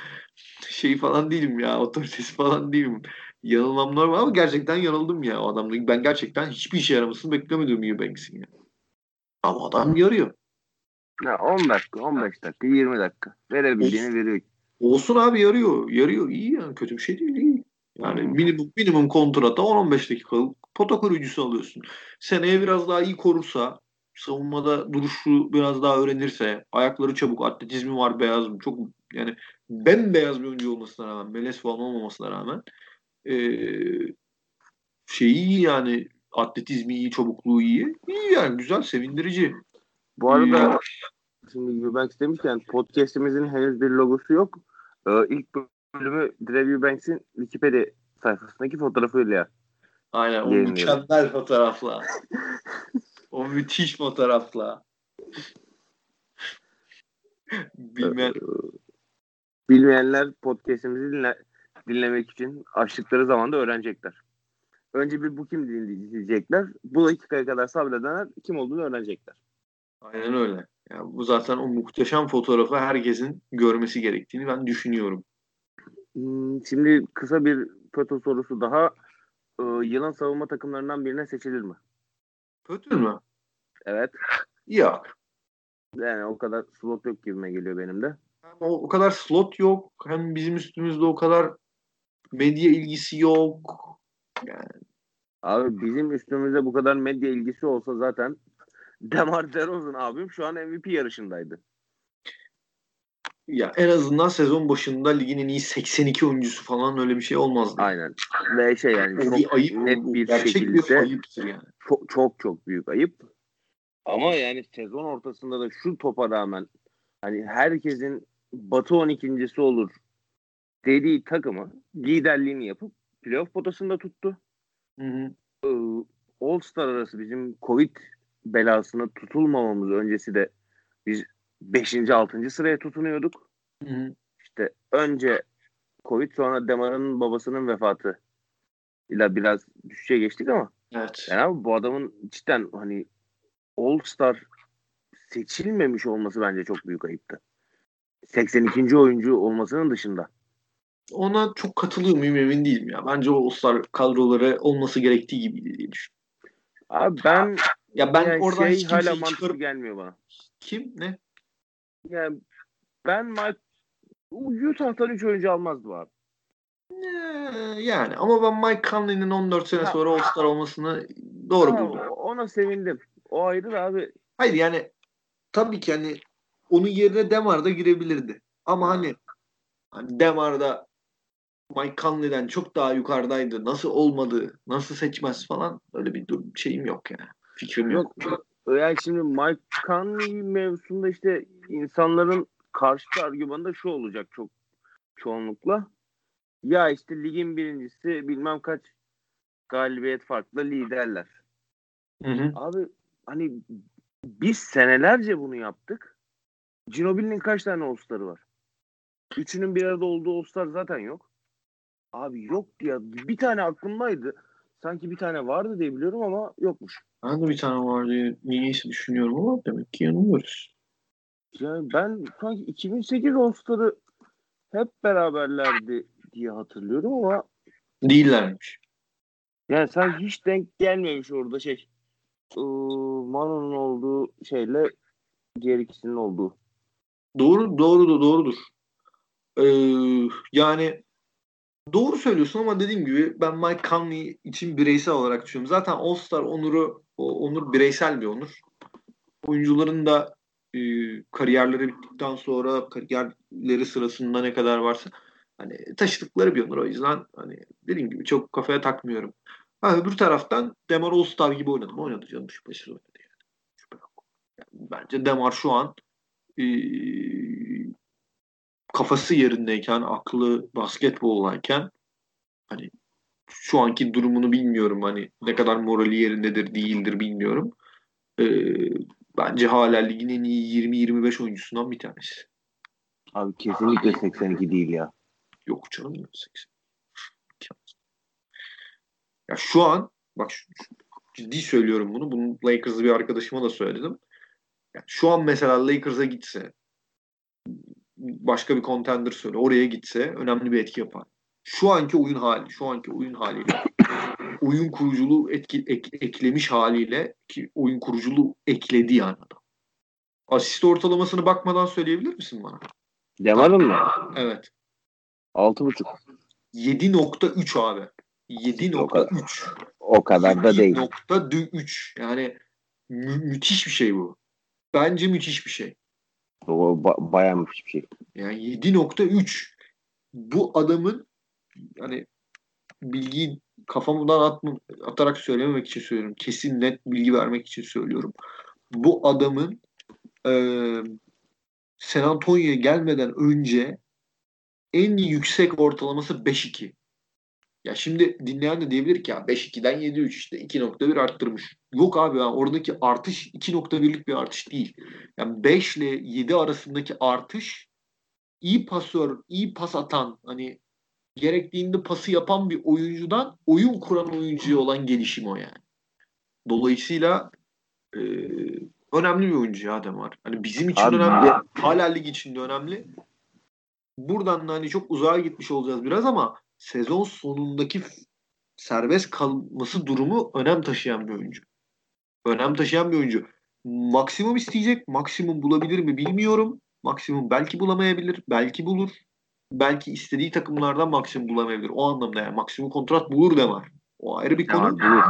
B: şeyi falan değilim ya. Otoritesi falan değilim. Yanılmam normal ama gerçekten yanıldım ya o adamla. Ben gerçekten hiçbir işe yaramasını beklemiyordum Eubanks'in ya. Ama adam yarıyor.
A: Ya 10 dakika, 15 dakika, 20 dakika. Verebildiğini veriyor.
B: Olsun abi yarıyor. Yarıyor. iyi yani. Kötü bir şey değil. iyi. Yani minimum, minimum kontrata 10-15 dakikalık pota koruyucusu alıyorsun. Seneye biraz daha iyi korursa, savunmada duruşu biraz daha öğrenirse, ayakları çabuk, atletizmi var, beyaz çok yani bembeyaz bir oyuncu olmasına rağmen, melez falan olmamasına rağmen ee, şeyi iyi yani atletizmi iyi, çabukluğu iyi. İyi yani güzel, sevindirici.
A: Bu arada şimdi Eubanks demişken podcast'imizin henüz bir logosu yok. Ee, ilk bölümü Drew Eubanks'in Wikipedia sayfasındaki fotoğrafıyla
B: Aynen o mükemmel fotoğrafla. o müthiş fotoğrafla. Bilmeyen
A: Ee, bilmeyenler podcast'imizi dinle, dinlemek için açtıkları zaman da öğrenecekler. Önce bir bu kim dinleyecekler. Bu dakikaya kadar sabredenler kim olduğunu öğrenecekler.
B: Aynen öyle. Yani bu zaten o muhteşem fotoğrafı herkesin görmesi gerektiğini ben düşünüyorum.
A: Hmm, Şimdi kısa bir FETÖ sorusu daha. Ee, yılın savunma takımlarından birine seçilir mi?
B: Kötü mü?
A: Evet.
B: Yok.
A: Yani o kadar slot yok gibime geliyor benim de.
B: Hem o, o kadar slot yok. Hem bizim üstümüzde o kadar medya ilgisi yok. Yani
A: Abi bizim üstümüzde bu kadar medya ilgisi olsa zaten Demar DeRozan abim şu an MVP yarışındaydı.
B: Ya en azından sezon başında ligin en iyi 82 oyuncusu falan öyle bir şey olmazdı.
A: Aynen. Ve şey yani çok
B: bir ayıp,
A: net bir
B: gerçek
A: şekilde
B: bir ayıptır yani.
A: çok, çok çok büyük ayıp. Ama yani sezon ortasında da şu topa rağmen hani herkesin Batı 12.si olur dediği takımı liderliğini yapıp playoff potasında tuttu.
B: Hı hı.
A: Ee, All Star arası bizim Covid belasına tutulmamamız öncesi de biz 5. 6. sıraya tutunuyorduk.
B: Hı hı.
A: İşte önce Covid sonra Demar'ın babasının vefatı ile biraz düşüşe geçtik ama
B: Evet.
A: yani abi bu adamın cidden hani All Star seçilmemiş olması bence çok büyük ayıptı. 82. oyuncu olmasının dışında.
B: Ona çok katılıyor muyum emin değilim ya. Bence o All-Star kadroları olması gerektiği gibi diye düşünüyorum.
A: Abi ben
B: Ya ben
A: yani
B: oradan
A: şey
B: hiç
A: hala mantıklı
B: çıkarıp...
A: gelmiyor bana.
B: Kim? Ne?
A: Yani ben Mike Utah'tan 3 oyuncu almazdım abi.
B: Ee, yani ama ben Mike Conley'nin 14 sene sonra All-Star olmasını doğru
A: Ha,
B: buldum.
A: ona sevindim. O ayrı da abi
B: Hayır yani tabii ki hani onun yerine Demar da girebilirdi. Ama hani, hani Demar da Mike Conley'den çok daha yukarıdaydı. Nasıl olmadı? Nasıl seçmez falan. Öyle bir şeyim yok yani. Fikrim yok.
A: Yok. Yani şimdi Mike Conley mevzusunda işte insanların karşı argümanı da şu olacak çok çoğunlukla. Ya işte ligin birincisi bilmem kaç galibiyet farklı liderler.
B: Hı hı.
A: Abi hani biz senelerce bunu yaptık. Ginobili'nin kaç tane All-Star'ı var? Üçünün bir arada olduğu All-Star zaten yok. Abi yok ya. Bir tane aklımdaydı. Sanki bir tane vardı diye biliyorum ama yokmuş.
B: Ben de bir tane var diye niyeyse düşünüyorum ama demek ki yanılıyoruz.
A: Yani ben sanki 2008 All-Star'ı hep beraberlerdi diye hatırlıyorum ama
B: Değillermiş.
A: yani sanki hiç denk gelmemiş orada şey. Iı, Mano'nun olduğu şeyle diğer ikisinin olduğu.
B: Doğru, doğru da doğrudur. Ee, yani doğru söylüyorsun ama dediğim gibi ben Mike Conley için bireysel olarak düşünüyorum. Zaten All-Star onuru, o onur bireysel bir onur. Oyuncuların da e, kariyerleri bittikten sonra kariyerleri sırasında ne kadar varsa hani taşıdıkları bir onur. O yüzden hani dediğim gibi çok kafaya takmıyorum. Ha, öbür taraftan Demar All-Star gibi oynadı mı? Oynadı canım. Şüphesiz oynadı yani. Şüphe. Yani bence Demar şu an e, kafası yerindeyken, aklı basketboldayken hani şu anki durumunu bilmiyorum hani ne kadar morali yerindedir değildir bilmiyorum. Ee, bence hala ligin en iyi 20-25 oyuncusundan bir tanesi.
A: Abi kesinlikle 82 değil ya.
B: Yok canım 80. Ya şu an bak şu- ciddi söylüyorum bunu. Bunu Lakers'lı bir arkadaşıma da söyledim. Ya şu an mesela Lakers'a gitse başka bir contender söyle oraya gitse önemli bir etki yapar. Şu anki oyun hali, şu anki oyun haliyle oyun kuruculuğu etki, ek- eklemiş haliyle ki oyun kuruculuğu ekledi yani adam. Asist ortalamasını bakmadan söyleyebilir misin bana?
A: Demar'ın mı?
B: Evet.
A: 6.5.
B: 7.3 abi. 7.3.
A: O kadar da değil.
B: 7.3 yani mü- müthiş bir şey bu. Bence müthiş bir şey.
A: O ba- bayağı müthiş bir şey.
B: Yani 7.3 bu adamın hani bilgiyi kafamdan atma, atarak söylememek için söylüyorum. Kesin net bilgi vermek için söylüyorum. Bu adamın e, San Antonio'ya gelmeden önce en yüksek ortalaması 5.2. Ya şimdi dinleyen de diyebilir ki ya 5.2'den 7.3 işte 2.1 arttırmış. Yok abi ya oradaki artış 2.1'lik bir artış değil. Yani 5 ile 7 arasındaki artış iyi pasör, iyi pas atan hani gerektiğinde pası yapan bir oyuncudan oyun kuran oyuncuya olan gelişim o yani. Dolayısıyla e, önemli bir oyuncu ya Demar. Hani bizim için
A: Abi
B: önemli.
A: bir
B: Hala lig içinde önemli. Buradan da hani çok uzağa gitmiş olacağız biraz ama sezon sonundaki serbest kalması durumu önem taşıyan bir oyuncu. Önem taşıyan bir oyuncu. Maksimum isteyecek. Maksimum bulabilir mi bilmiyorum. Maksimum belki bulamayabilir. Belki bulur. Belki istediği takımlardan maksimum bulamayabilir. O anlamda yani maksimum kontrat bulur da var. O ayrı bir konu.
A: Bulur.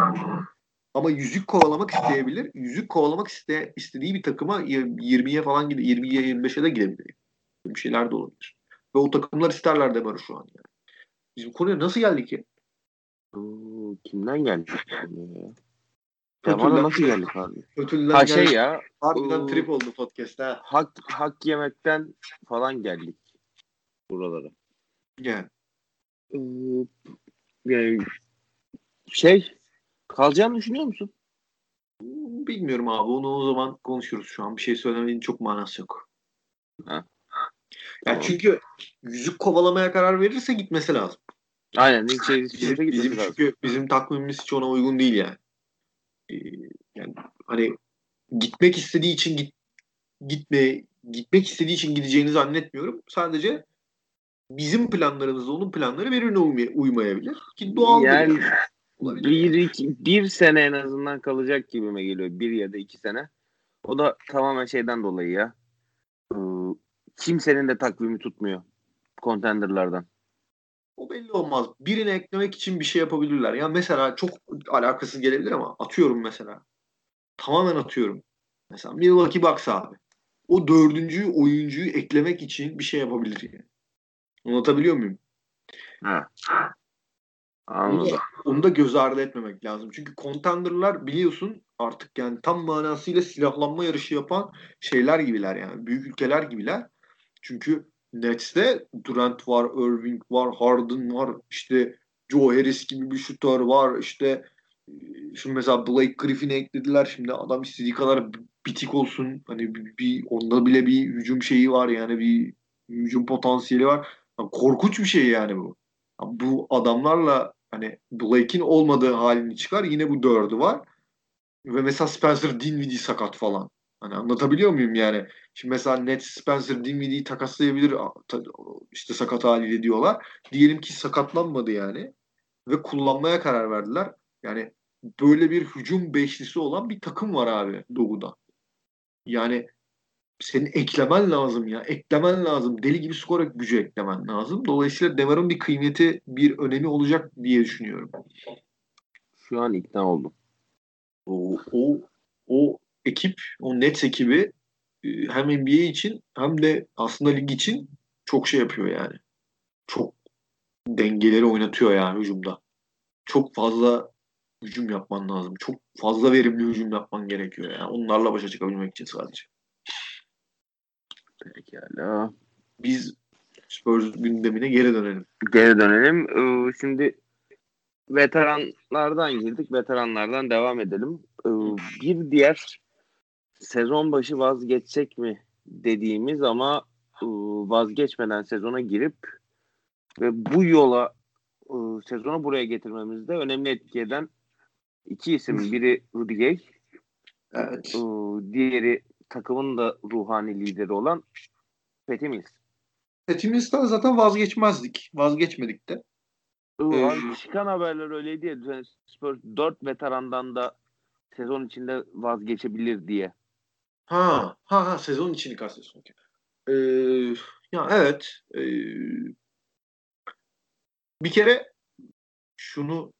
B: Ama yüzük kovalamak isteyebilir. Yüzük kovalamak iste, istediği bir takıma 20'ye falan gide 20'ye 25'e de gidebilir. Bir şeyler de olabilir. Ve o takımlar isterler Demar'ı şu an yani. Biz bu konuya nasıl geldik ki?
A: Oo, kimden geldi? ya? Demar'a nasıl geldik abi? Ha
B: geldik.
A: şey ya
B: Harbiden trip oldu podcast ha.
A: hak, hak yemekten falan geldik buralara.
B: Yani.
A: Ee, yani şey kalacağını düşünüyor musun?
B: Bilmiyorum abi. Onu o zaman konuşuruz şu an. Bir şey söylemenin çok manası yok.
A: Ha.
B: Yani
A: Tamam.
B: çünkü yüzük kovalamaya karar verirse gitmesi lazım.
A: Aynen ilk şey
B: Bizim, bizim
A: lazım.
B: çünkü bizim takvimimiz hiç ona uygun değil yani. Ee, yani hani gitmek istediği için git gitme gitmek istediği için gideceğini zannetmiyorum. Sadece bizim planlarımızla onun planları birbirine uymay- uymayabilir. Ki doğal
A: Yani
B: olabilir.
A: bir, iki, bir sene en azından kalacak gibime geliyor. Bir ya da iki sene. O da tamamen şeyden dolayı ya. Ee, kimsenin de takvimi tutmuyor. Contenderlardan.
B: O belli olmaz. Birini eklemek için bir şey yapabilirler. Ya mesela çok alakasız gelebilir ama atıyorum mesela. Tamamen atıyorum. Mesela Milwaukee Bucks abi. O dördüncü oyuncuyu eklemek için bir şey yapabilir yani. Anlatabiliyor muyum?
A: Ha. Anladım.
B: Onu da, onu da göz ardı etmemek lazım. Çünkü contender'lar biliyorsun artık yani tam manasıyla silahlanma yarışı yapan şeyler gibiler yani. Büyük ülkeler gibiler. Çünkü Nets'te Durant var, Irving var, Harden var, işte Joe Harris gibi bir şutör var, işte e, şimdi mesela Blake Griffin'i eklediler. Şimdi adam istediği kadar bitik olsun. Hani bir, bir onda bile bir hücum şeyi var yani bir hücum potansiyeli var. Korkunç bir şey yani bu. Bu adamlarla hani Blake'in olmadığı halini çıkar. Yine bu dördü var. Ve mesela Spencer Dinwiddie sakat falan. Hani anlatabiliyor muyum yani? Şimdi mesela Nets Spencer Dinwiddie'yi takaslayabilir işte sakat haliyle diyorlar. Diyelim ki sakatlanmadı yani ve kullanmaya karar verdiler. Yani böyle bir hücum beşlisi olan bir takım var abi Doğu'da. Yani senin eklemen lazım ya. Eklemen lazım. Deli gibi skor gücü eklemen lazım. Dolayısıyla Demar'ın bir kıymeti, bir önemi olacak diye düşünüyorum.
A: Şu an ikna oldum.
B: O, o, o ekip, o Nets ekibi e, hem NBA için hem de aslında lig için çok şey yapıyor yani. Çok dengeleri oynatıyor yani hücumda. Çok fazla hücum yapman lazım. Çok fazla verimli hücum yapman gerekiyor yani. Onlarla başa çıkabilmek için sadece.
A: Pekala.
B: Biz Spurs gündemine geri dönelim.
A: Geri dönelim. Ee, şimdi veteranlardan girdik. Veteranlardan devam edelim. Ee, bir diğer sezon başı vazgeçecek mi dediğimiz ama e, vazgeçmeden sezona girip ve bu yola e, sezonu buraya getirmemizde önemli etki eden iki isim. Biri Rudy Gay.
B: Evet.
A: E, diğeri takımın da ruhani lideri olan Patty Mills.
B: Patty Mills'ten zaten vazgeçmezdik. Vazgeçmedik de.
A: Ee, çıkan haberler öyleydi ya. Yani Spurs 4 veterandan da sezon içinde vazgeçebilir diye.
B: Ha, ha, ha sezon içini kastediyorsun. Ee, ya evet. E, bir kere şunu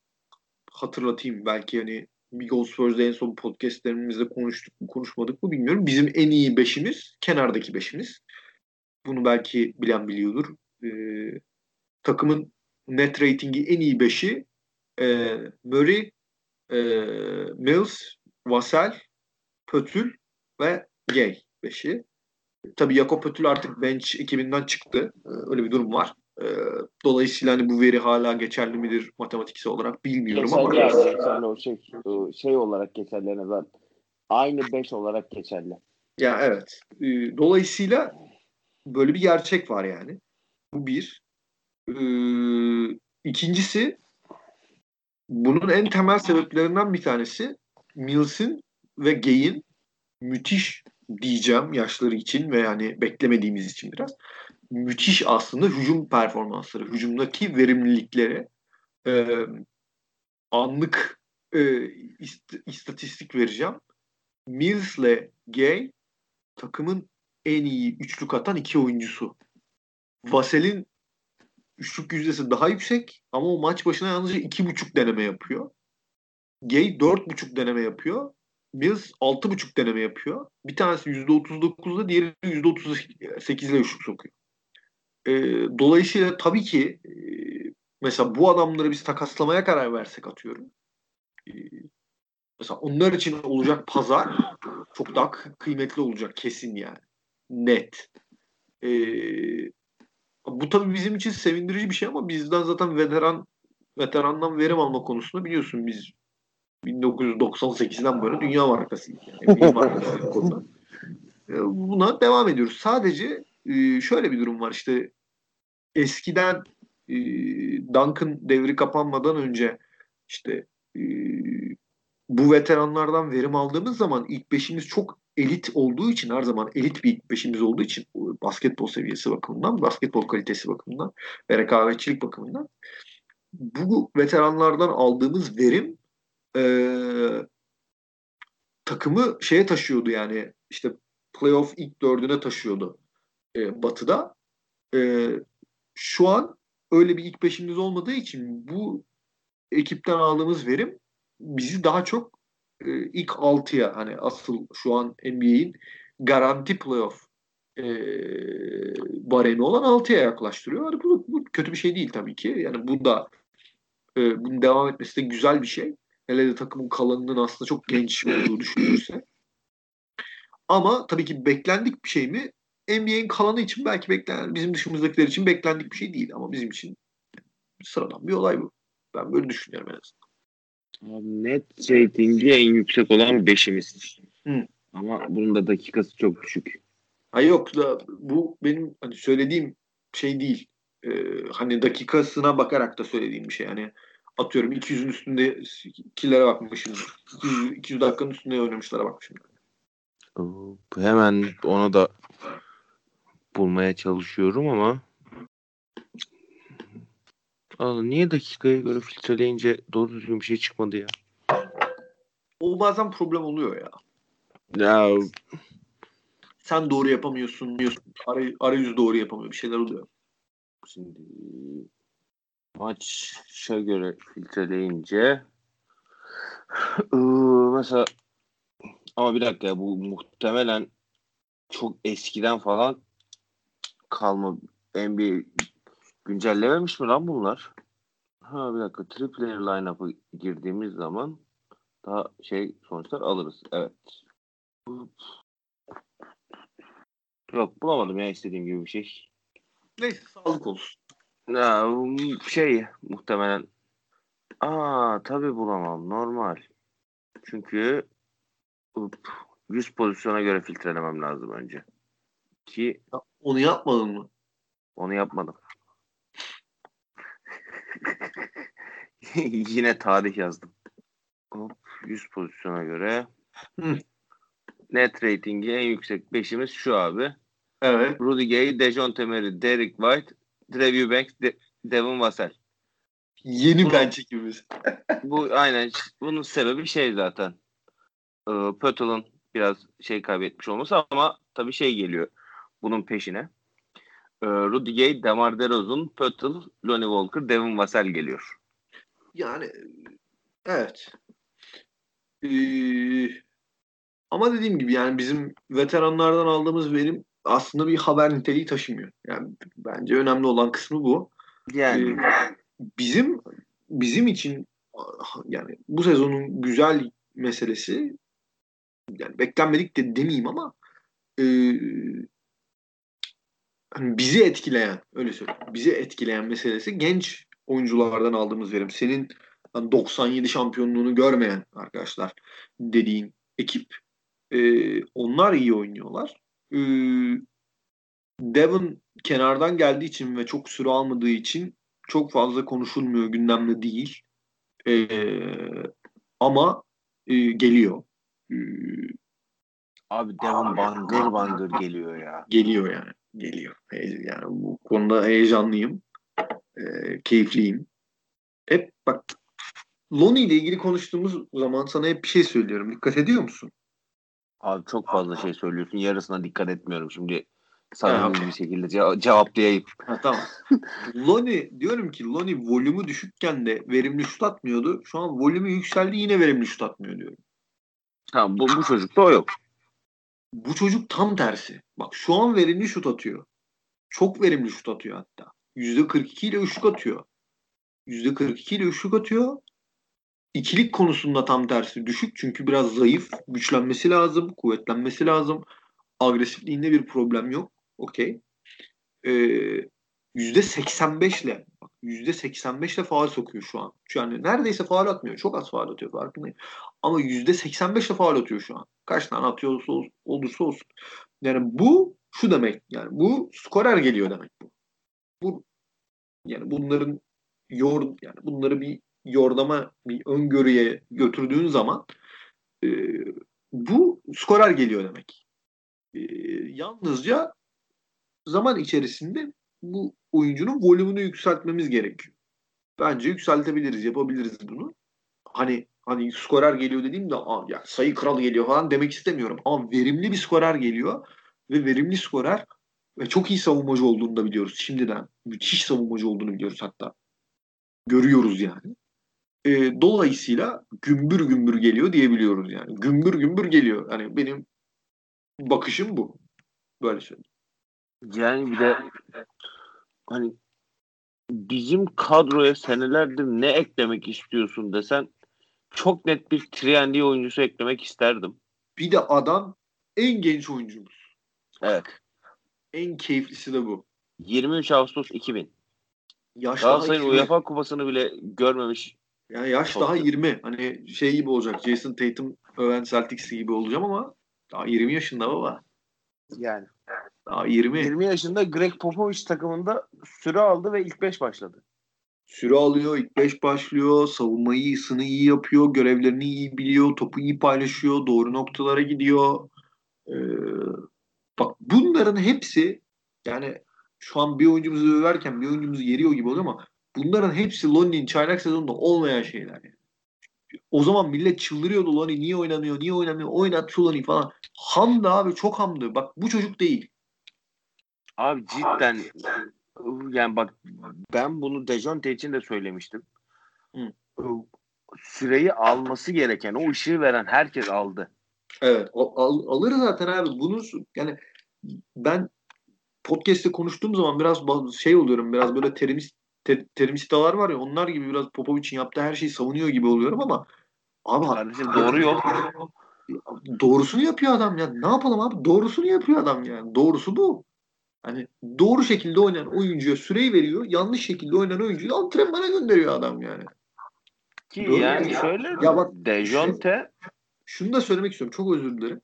B: hatırlatayım. Belki hani Big Old Spurs'da en son podcastlerimizde konuştuk mu konuşmadık mı bilmiyorum. Bizim en iyi beşimiz kenardaki beşimiz. Bunu belki bilen biliyordur. Ee, takımın net ratingi en iyi beşi e, Murray, e, Mills, Vassell, Pötül ve Gay beşi. Tabii Jakob Pötül artık bench ekibinden çıktı. Ee, öyle bir durum var. Ee, dolayısıyla hani bu veri hala geçerli midir matematiksel olarak bilmiyorum
A: geçerli
B: ama.
A: Yani, geçerli o şey, şey olarak geçerli en azından. Aynı 5 olarak geçerli.
B: Ya evet. Ee, dolayısıyla böyle bir gerçek var yani. Bu bir. Ee, ikincisi bunun en temel sebeplerinden bir tanesi Mills'in ve Gay'in müthiş diyeceğim yaşları için ve yani beklemediğimiz için biraz müthiş aslında hücum performansları, hücumdaki verimlilikleri e, anlık e, ist- istatistik vereceğim. Mills ile Gay takımın en iyi üçlük atan iki oyuncusu. Vasel'in üçlük yüzdesi daha yüksek ama o maç başına yalnızca iki buçuk deneme yapıyor. Gay dört buçuk deneme yapıyor. Mills 6.5 deneme yapıyor. Bir tanesi %39'da diğeri %38'le üçlük sokuyor. E, dolayısıyla tabii ki e, mesela bu adamları biz takaslamaya karar versek atıyorum. E, mesela onlar için olacak pazar çok daha kıymetli olacak kesin yani. Net. E, bu tabii bizim için sevindirici bir şey ama bizden zaten veteran veterandan verim alma konusunda biliyorsun biz 1998'den böyle dünya markasıyız. Yani. markası Buna devam ediyoruz. Sadece e, şöyle bir durum var işte. Eskiden e, Duncan devri kapanmadan önce işte bu veteranlardan verim aldığımız zaman ilk beşimiz çok elit olduğu için her zaman elit bir ilk beşimiz olduğu için basketbol seviyesi bakımından, basketbol kalitesi bakımından ve rekabetçilik bakımından bu veteranlardan aldığımız verim e, takımı şeye taşıyordu yani işte playoff ilk dördüne taşıyordu e, Batı'da. E, şu an öyle bir ilk beşimiz olmadığı için bu ekipten aldığımız verim bizi daha çok e, ilk altıya hani asıl şu an NBA'in garanti playoff e, baremi olan 6'ya yaklaştırıyor. Yani bu, bu kötü bir şey değil tabii ki. Yani bu da e, bunun devam etmesi de güzel bir şey. Hele de takımın kalanının aslında çok genç olduğu düşünülürse. Ama tabii ki beklendik bir şey mi? NBA'in kalanı için belki beklenen, bizim dışımızdakiler için beklendik bir şey değil. Ama bizim için sıradan bir olay bu. Ben böyle düşünüyorum en azından.
A: Abi net ratingi en yüksek olan beşimiz.
B: Hı.
A: Ama bunun da dakikası çok düşük.
B: Hayır yok da bu benim hani söylediğim şey değil. Ee, hani dakikasına bakarak da söylediğim bir şey. Hani atıyorum 200'ün üstünde kilere bakmışım. 200, 200 dakikanın üstünde oynamışlara bakmışım.
A: Hemen onu da bulmaya çalışıyorum ama Aa, niye dakikaya göre filtreleyince doğru düzgün bir şey çıkmadı ya?
B: O bazen problem oluyor ya.
A: Ya
B: Sen doğru yapamıyorsun. Aray, arayüz doğru yapamıyor. Bir şeyler oluyor.
A: şimdi maça göre filtreleyince ıı, mesela ama bir dakika ya bu muhtemelen çok eskiden falan kalma NBA güncellememiş mi lan bunlar? Ha bir dakika three player line-up'a girdiğimiz zaman daha şey sonuçlar alırız. Evet. Yok bulamadım ya istediğim gibi bir şey.
B: Neyse sağlık olsun.
A: Ya şey muhtemelen Aa tabii bulamam normal. Çünkü up, 100 pozisyona göre filtrelemem lazım önce. Ki
B: onu yapmadın mı?
A: onu yapmadım. Yine tarih yazdım. Hop, 100 pozisyona göre.
B: Hı.
A: Net ratingi en yüksek 5'imiz şu abi.
B: Evet.
A: Rudy Gay, Dejounte Murray, Derek White, Drew Eubanks, De- Devin Vassell.
B: Yeni bench ekibimiz.
A: Bu aynen bunun sebebi şey zaten. Ee, Pöttl'ın biraz şey kaybetmiş olması ama tabii şey geliyor bunun peşine. Ee, Rudy Gay, Demar DeRozan, Pöttl, Lonnie Walker, Devin Vassell geliyor.
B: Yani evet. Ee, ama dediğim gibi yani bizim veteranlardan aldığımız verim aslında bir haber niteliği taşımıyor. Yani bence önemli olan kısmı bu.
A: Yani
B: Ee, bizim bizim için yani bu sezonun güzel meselesi yani beklenmedik de demeyeyim ama e, hani bizi etkileyen öyle söyleyeyim. Bizi etkileyen meselesi genç oyunculardan aldığımız verim. Senin hani 97 şampiyonluğunu görmeyen arkadaşlar dediğin ekip e, onlar iyi oynuyorlar. E, Devon kenardan geldiği için ve çok süre almadığı için çok fazla konuşulmuyor, gündemde değil. E, ama e, geliyor. E,
A: abi Devin bangır bangır geliyor ya.
B: geliyor yani. Geliyor. Yani bu konuda heyecanlıyım. E, keyifliyim. Hep bak Lonnie ile ilgili konuştuğumuz zaman sana hep bir şey söylüyorum. Dikkat ediyor musun?
A: Abi çok fazla şey söylüyorsun. Yarısına dikkat etmiyorum. Şimdi samimi
B: okey.
A: bir şekilde ce- cevaplayayım.
B: Ha, tamam. Lonnie diyorum ki Lonnie volümü düşükken de verimli şut atmıyordu. Şu an volümü yükseldi yine verimli şut atmıyor diyorum.
A: Ha, bu, bu çocukta o yok.
B: Bu çocuk tam tersi. Bak şu an verimli şut atıyor. Çok verimli şut atıyor hatta. %42 ile üçlük atıyor. %42 ile üçlük atıyor. İkilik konusunda tam tersi düşük. Çünkü biraz zayıf. Güçlenmesi lazım. Kuvvetlenmesi lazım. Agresifliğinde bir problem yok. Okey. Ee, %85 ile bak, %85 ile faal sokuyor şu an. Yani neredeyse faal atmıyor. Çok az faal atıyor farkındayım. Ama %85 ile faal atıyor şu an. Kaç tane atıyorsa ol- olursa olsun. Yani bu şu demek. Yani bu skorer geliyor demek bu. Bu yani bunların yor yani bunları bir yordama bir öngörüye götürdüğün zaman e, bu skorer geliyor demek. E, yalnızca zaman içerisinde bu oyuncunun volümünü yükseltmemiz gerekiyor. Bence yükseltebiliriz, yapabiliriz bunu. Hani hani skorer geliyor dediğimde "Aa, ya sayı kralı geliyor falan demek istemiyorum. Ama verimli bir skorer geliyor ve verimli skorer ve çok iyi savunmacı olduğunu da biliyoruz şimdiden. Müthiş savunmacı olduğunu biliyoruz hatta. Görüyoruz yani. E, dolayısıyla gümbür gümbür geliyor diyebiliyoruz yani. Gümbür gümbür geliyor. Hani benim bakışım bu. Böyle söyleyeyim.
A: Yani bir de hani bizim kadroya senelerdir ne eklemek istiyorsun desen çok net bir Trienli oyuncusu eklemek isterdim.
B: Bir de adam en genç oyuncumuz.
A: Evet.
B: En keyiflisi de bu.
A: 23 Ağustos 2000.
B: Yaş
A: Galatasaray'ın UEFA kupasını bile görmemiş.
B: Yani yaş
A: Çok
B: daha
A: iyi.
B: 20. Hani şey gibi olacak. Jason Tatum öven Celtics gibi olacağım ama daha 20 yaşında baba.
A: Yani.
B: Daha 20.
A: 20 yaşında Greg Popovich takımında süre aldı ve ilk 5 başladı.
B: Süre alıyor, ilk 5 başlıyor, savunmayı iyisini iyi yapıyor, görevlerini iyi biliyor, topu iyi paylaşıyor, doğru noktalara gidiyor. Ee, bak bunların hepsi yani şu an bir oyuncumuzu överken bir oyuncumuzu yeriyor gibi oluyor ama bunların hepsi Lonnie'nin çaylak sezonunda olmayan şeyler. Yani. O zaman millet çıldırıyordu Lonnie niye oynamıyor, niye oynamıyor, oynat şu Lonnie falan. Hamdı abi çok hamdı. Bak bu çocuk değil.
A: Abi cidden yani bak ben bunu Dejounte için de söylemiştim.
B: Hı.
A: Süreyi alması gereken, o ışığı veren herkes aldı.
B: Evet al, al- alır zaten abi. Bunu yani ben podcast'te konuştuğum zaman biraz şey oluyorum. Biraz böyle terimist te, terimistalar var ya onlar gibi biraz Popovic'in yaptığı her şeyi savunuyor gibi oluyorum ama abi
A: Kardeşim doğru yok.
B: doğrusunu yapıyor adam ya. Ne yapalım abi? Doğrusunu yapıyor adam yani. Doğrusu bu. Hani doğru şekilde oynayan oyuncuya süreyi veriyor. Yanlış şekilde oynayan oyuncuyu antrenmana gönderiyor adam yani.
A: Ki
B: Doğru.
A: yani şöyle
B: Ya bak,
A: Dejounte
B: Şunu da söylemek istiyorum. Çok özür dilerim.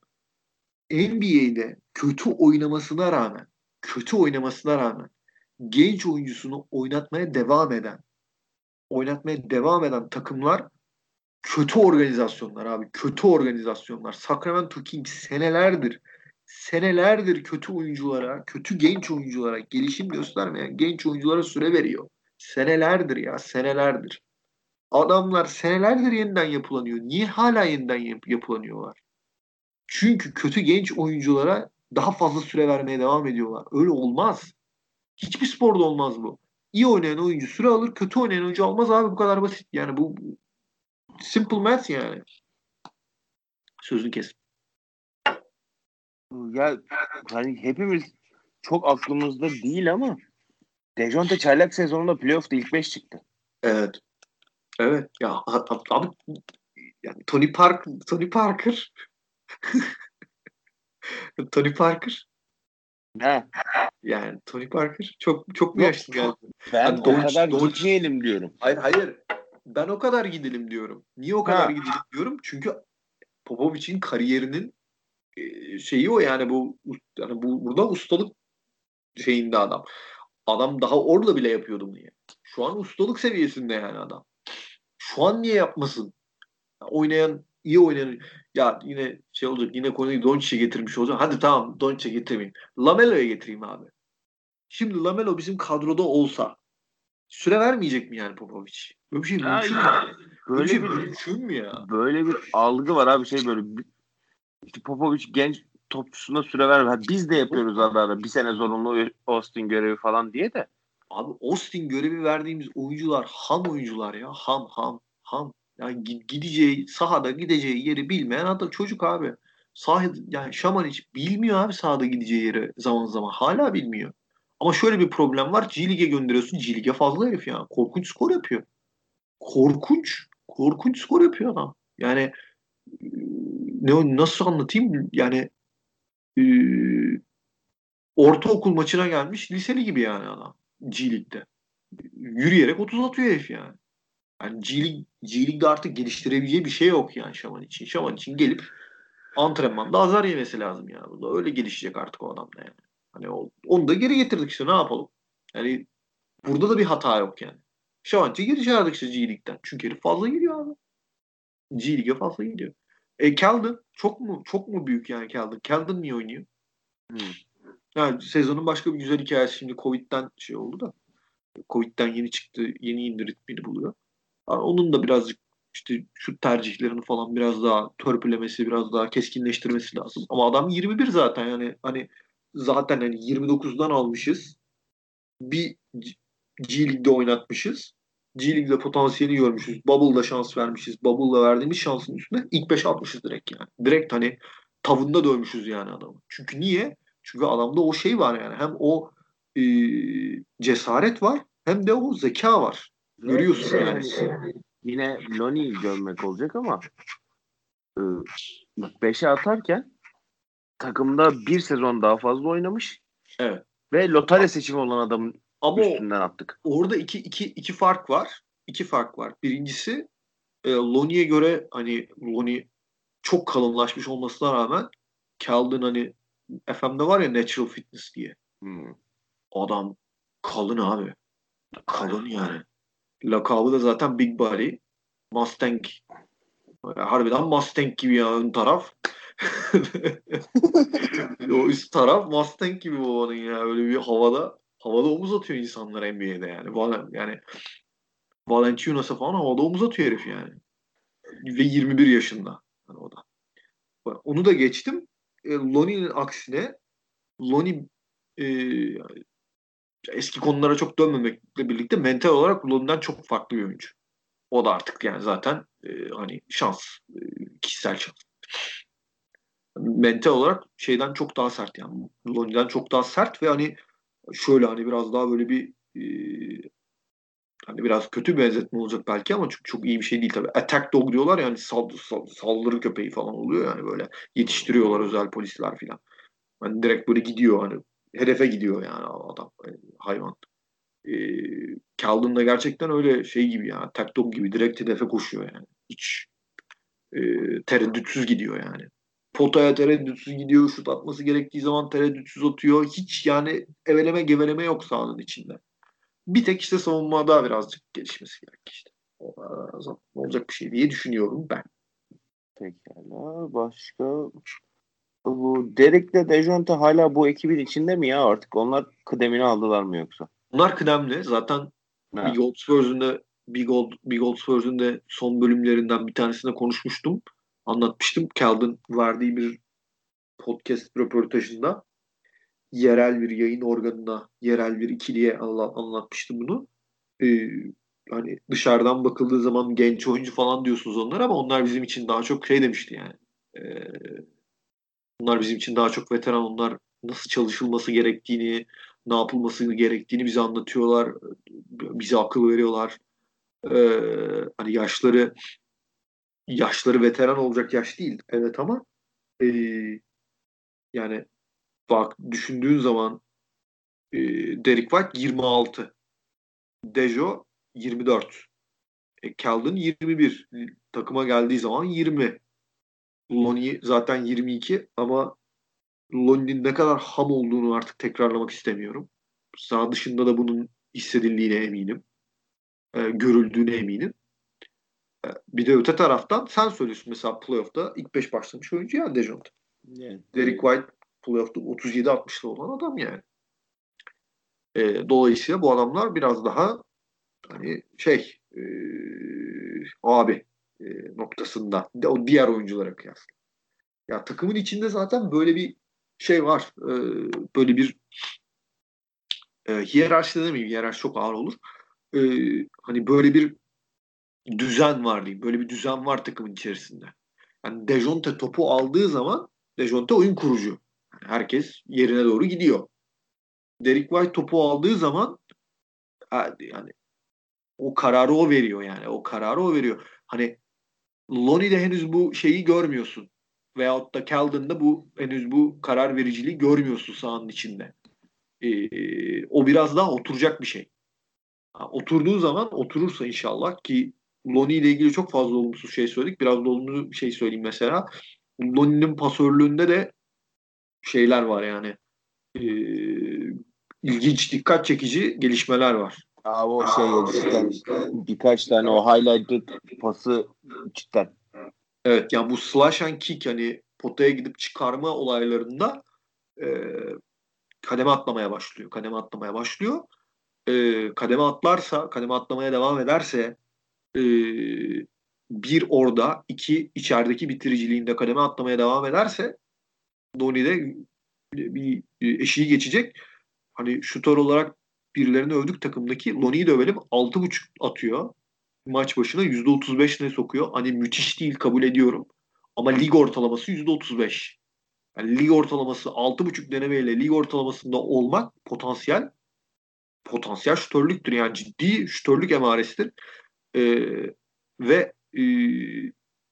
B: NBA'de kötü oynamasına rağmen kötü oynamasına rağmen genç oyuncusunu oynatmaya devam eden oynatmaya devam eden takımlar kötü organizasyonlar abi. Kötü organizasyonlar. Sacramento Kings senelerdir senelerdir kötü oyunculara, kötü genç oyunculara, gelişim göstermeyen genç oyunculara süre veriyor. Senelerdir ya, senelerdir. Adamlar senelerdir yeniden yapılanıyor. Niye hala yeniden yap- yapılanıyorlar? Çünkü kötü genç oyunculara daha fazla süre vermeye devam ediyorlar. Öyle olmaz. Hiçbir sporda olmaz bu. İyi oynayan oyuncu süre alır, kötü oynayan oyuncu almaz abi bu kadar basit. Yani bu simple math yani. Sözünü kes.
A: Ya hani hepimiz çok aklımızda değil ama Dejounte çaylak sezonunda playoff'ta ilk 5 çıktı.
B: Evet. Evet. Ya abi yani Tony Park Tony Parker Tony Parker
A: Ha,
B: yani Tony Parker çok çok mu yaşlı geldi?
A: ben
B: Yani
A: o kadar
B: Doncic-
A: gitmeyelim diyorum.
B: Hayır hayır. Ben o kadar gidelim diyorum. Niye o kadar
A: Ha.
B: gidelim diyorum? Çünkü Popovic'in kariyerinin şeyi o yani bu yani bu burada ustalık şeyinde adam. Adam daha orada bile yapıyordu bunu. Yani. Şu an ustalık seviyesinde yani adam. Şu an niye yapmasın? Ya oynayan iyi oynayan ya yine şey olacak yine konuyu Doncic'e getirmiş olacağım. Hadi tamam Doncic'e getirmeyeyim. Lamelo'ya getireyim abi. Şimdi Lamelo bizim kadroda olsa süre vermeyecek mi yani Popovic? Böyle bir şey mümkün mü? Böyle
A: Böyle bir
B: mümkün mü ya?
A: böyle bir algı var abi şey böyle işte Popovic genç topçusuna süre ver. Ha, Biz de yapıyoruz ara ara bir sene zorunlu Austin görevi falan diye de.
B: Abi Austin görevi verdiğimiz oyuncular ham oyuncular ya. Ham ham ham. Yani gi- gideceği sahada gideceği yeri bilmeyen adam çocuk abi. Sahada yani Şaman hiç bilmiyor abi sahada gideceği yeri zaman zaman. Hala bilmiyor. Ama şöyle bir problem var. Lig'e gönderiyorsun. Lig'e fazla herif ya. Korkunç skor yapıyor. Korkunç. Korkunç skor yapıyor adam. Yani ne nasıl anlatayım? Yani e, ortaokul maçına gelmiş liseli gibi yani adam. G Lig'de. Yürüyerek 30 atıyor herif yani. Yani G, Lig, G Lig'de artık geliştirebileceği bir şey yok yani Şaman için. Şaman için gelip antrenmanda azar yemesi lazım yani. Bu da öyle gelişecek artık o adamda yani. Hani o, onu da geri getirdik işte ne yapalım. Yani burada da bir hata yok yani. Şamançı geri çağırdık işte G Lig'den. Çünkü herif fazla gidiyor abi. G Lig'e fazla gidiyor. E Keldon çok mu çok mu büyük yani Keldon? Keldon niye oynuyor?
A: Hmm.
B: Yani sezonun başka bir güzel hikayesi şimdi Covid'den şey oldu da. Covid'den yeni çıktı, yeni indi ritmini buluyor. Yani onun da birazcık işte şu tercihlerini falan biraz daha törpülemesi, biraz daha keskinleştirmesi lazım. Ama adam 21 zaten yani hani zaten hani 29'dan almışız. Bir G- Lig'de oynatmışız. G Lig'de potansiyelini görmüşüz. Bubble'da şans vermişiz. Bubble'da verdiğimiz şansın üstüne ilk 5 atmışız direkt yani. Direkt hani tavında dövmüşüz yani adamı. Çünkü niye? Çünkü adamda o şey var yani. Hem o e, cesaret var hem de o zeka var. Görüyorsun yani.
A: Yine Loni'yi görmek olacak ama e, ilk 5'e atarken takımda bir sezon daha fazla oynamış.
B: Evet.
A: Ve lotarya seçimi olan adamın
B: Ama
A: üstünden attık.
B: orada iki, iki, iki fark var. İki fark var. Birincisi e, Lonnie'ye göre hani Lonnie çok kalınlaşmış olmasına rağmen Calvin hani FM'de var ya Natural Fitness diye.
A: Hmm.
B: Adam kalın abi. Kalın yani. Lakabı da zaten Big Body. Mustang. Harbiden Mustang gibi ya ön taraf. o üst taraf Mustang gibi babanın ya. Öyle bir havada havada omuz atıyor insanlar NBA'de yani. Val- yani Valanciunas'a falan havada omuz atıyor herif yani. Ve 21 yaşında. Yani o da. Onu da geçtim. E, Lonnie'nin aksine Lonnie e, eski konulara çok dönmemekle birlikte mental olarak Lonnie'den çok farklı bir oyuncu. O da artık yani zaten e, hani şans, e, kişisel şans. Mental olarak şeyden çok daha sert yani. Lonnie'den çok daha sert ve hani şöyle hani biraz daha böyle bir e, hani biraz kötü bir benzetme olacak belki ama çok çok iyi bir şey değil tabii. Attack dog diyorlar yani sal, sal- saldırı köpeği falan oluyor yani böyle yetiştiriyorlar özel polisler falan. Hani direkt böyle gidiyor hani hedefe gidiyor yani adam e, hayvan. E, Calvin da gerçekten öyle şey gibi yani attack dog gibi direkt hedefe koşuyor yani. Hiç e, tereddütsüz gidiyor yani. Potaya tereddütsüz gidiyor. Şut atması gerektiği zaman tereddütsüz atıyor. Hiç yani eveleme geveleme yok sahanın içinde. Bir tek işte savunmada birazcık gelişmesi gerek işte. O olacak bir şey diye düşünüyorum ben.
A: Pekala. Başka bu Derek'le Dejounte hala bu ekibin içinde mi ya artık? Onlar kıdemini aldılar mı yoksa?
B: Bunlar kıdemli. Zaten
A: Ha.
B: Big Old Spurs'un da Big Old, Big Old Spurs'un da son bölümlerinden bir tanesinde konuşmuştum. Anlatmıştım. Calvin verdiği bir podcast röportajında yerel bir yayın organına, yerel bir ikiliye anla- anlatmıştı bunu. Ee, hani dışarıdan bakıldığı zaman genç oyuncu falan diyorsunuz onlar ama onlar bizim için daha çok şey demişti yani. Ee, bunlar bizim için daha çok veteran. Onlar nasıl çalışılması gerektiğini, ne yapılması gerektiğini bize anlatıyorlar. Bize akıl veriyorlar. Ee, hani yaşları yaşları veteran olacak yaş değil. Evet ama ee, yani bak düşündüğün zaman e, Derek White 26. Dejo 24. E, Calvin 21. Takıma geldiği zaman 20. Lonnie zaten 22 ama Lonnie'nin ne kadar ham olduğunu artık tekrarlamak istemiyorum. Sağ dışında da bunun hissedildiğine eminim. E, görüldüğüne eminim. Bir de öte taraftan sen söylüyorsun mesela playoff'ta ilk 5 başlamış oyuncu ya Dejounte. Derek White playoff'ta 37-60'lı olan adam yani. E, dolayısıyla bu adamlar biraz daha hani şey e, abi e, noktasında de o diğer oyunculara kıyasla. Ya takımın içinde zaten böyle bir şey var. E, böyle bir e, hiyerarşi de demeyeyim. Hiyerarşi çok ağır olur. E, hani böyle bir düzen var diyeyim. Böyle bir düzen var takımın içerisinde. Yani Dejounte topu aldığı zaman Dejounte oyun kurucu. Yani herkes yerine doğru gidiyor. Derek White topu aldığı zaman yani o kararı o veriyor yani. O kararı o veriyor. Hani Lonnie'de henüz bu şeyi görmüyorsun. Veyahut da Keldon'da bu henüz bu karar vericiliği görmüyorsun sahanın içinde. Ee, o biraz daha oturacak bir şey. Ha, oturduğu zaman oturursa inşallah ki Lonnie ile ilgili çok fazla olumsuz şey söyledik. Biraz da olumlu bir şey söyleyeyim mesela. Lonnie'nin pasörlüğünde de şeyler var yani. Ee, ilginç, dikkat çekici gelişmeler var.
A: Abi o şey cidden birkaç tane o highlighted pası cidden.
B: Evet yani bu slash and kick hani potaya gidip çıkarma olaylarında e, kademe atlamaya başlıyor. Kademe atlamaya başlıyor. E, kademe atlarsa, kademe atlamaya devam ederse e, bir orada, iki içerideki bitiriciliğinde kademe atlamaya devam ederse Donnie'de bir eşiği geçecek. Hani şutör olarak birilerini övdük takımdaki. Lonnie'yi dövelim. 6.5 atıyor. Maç başına %35 ne sokuyor. Hani müthiş değil kabul ediyorum. Ama lig ortalaması %35. Yani lig ortalaması 6.5 denemeyle lig ortalamasında olmak potansiyel potansiyel şütörlüktür. Yani ciddi şütörlük emaresidir. Ee, ve e,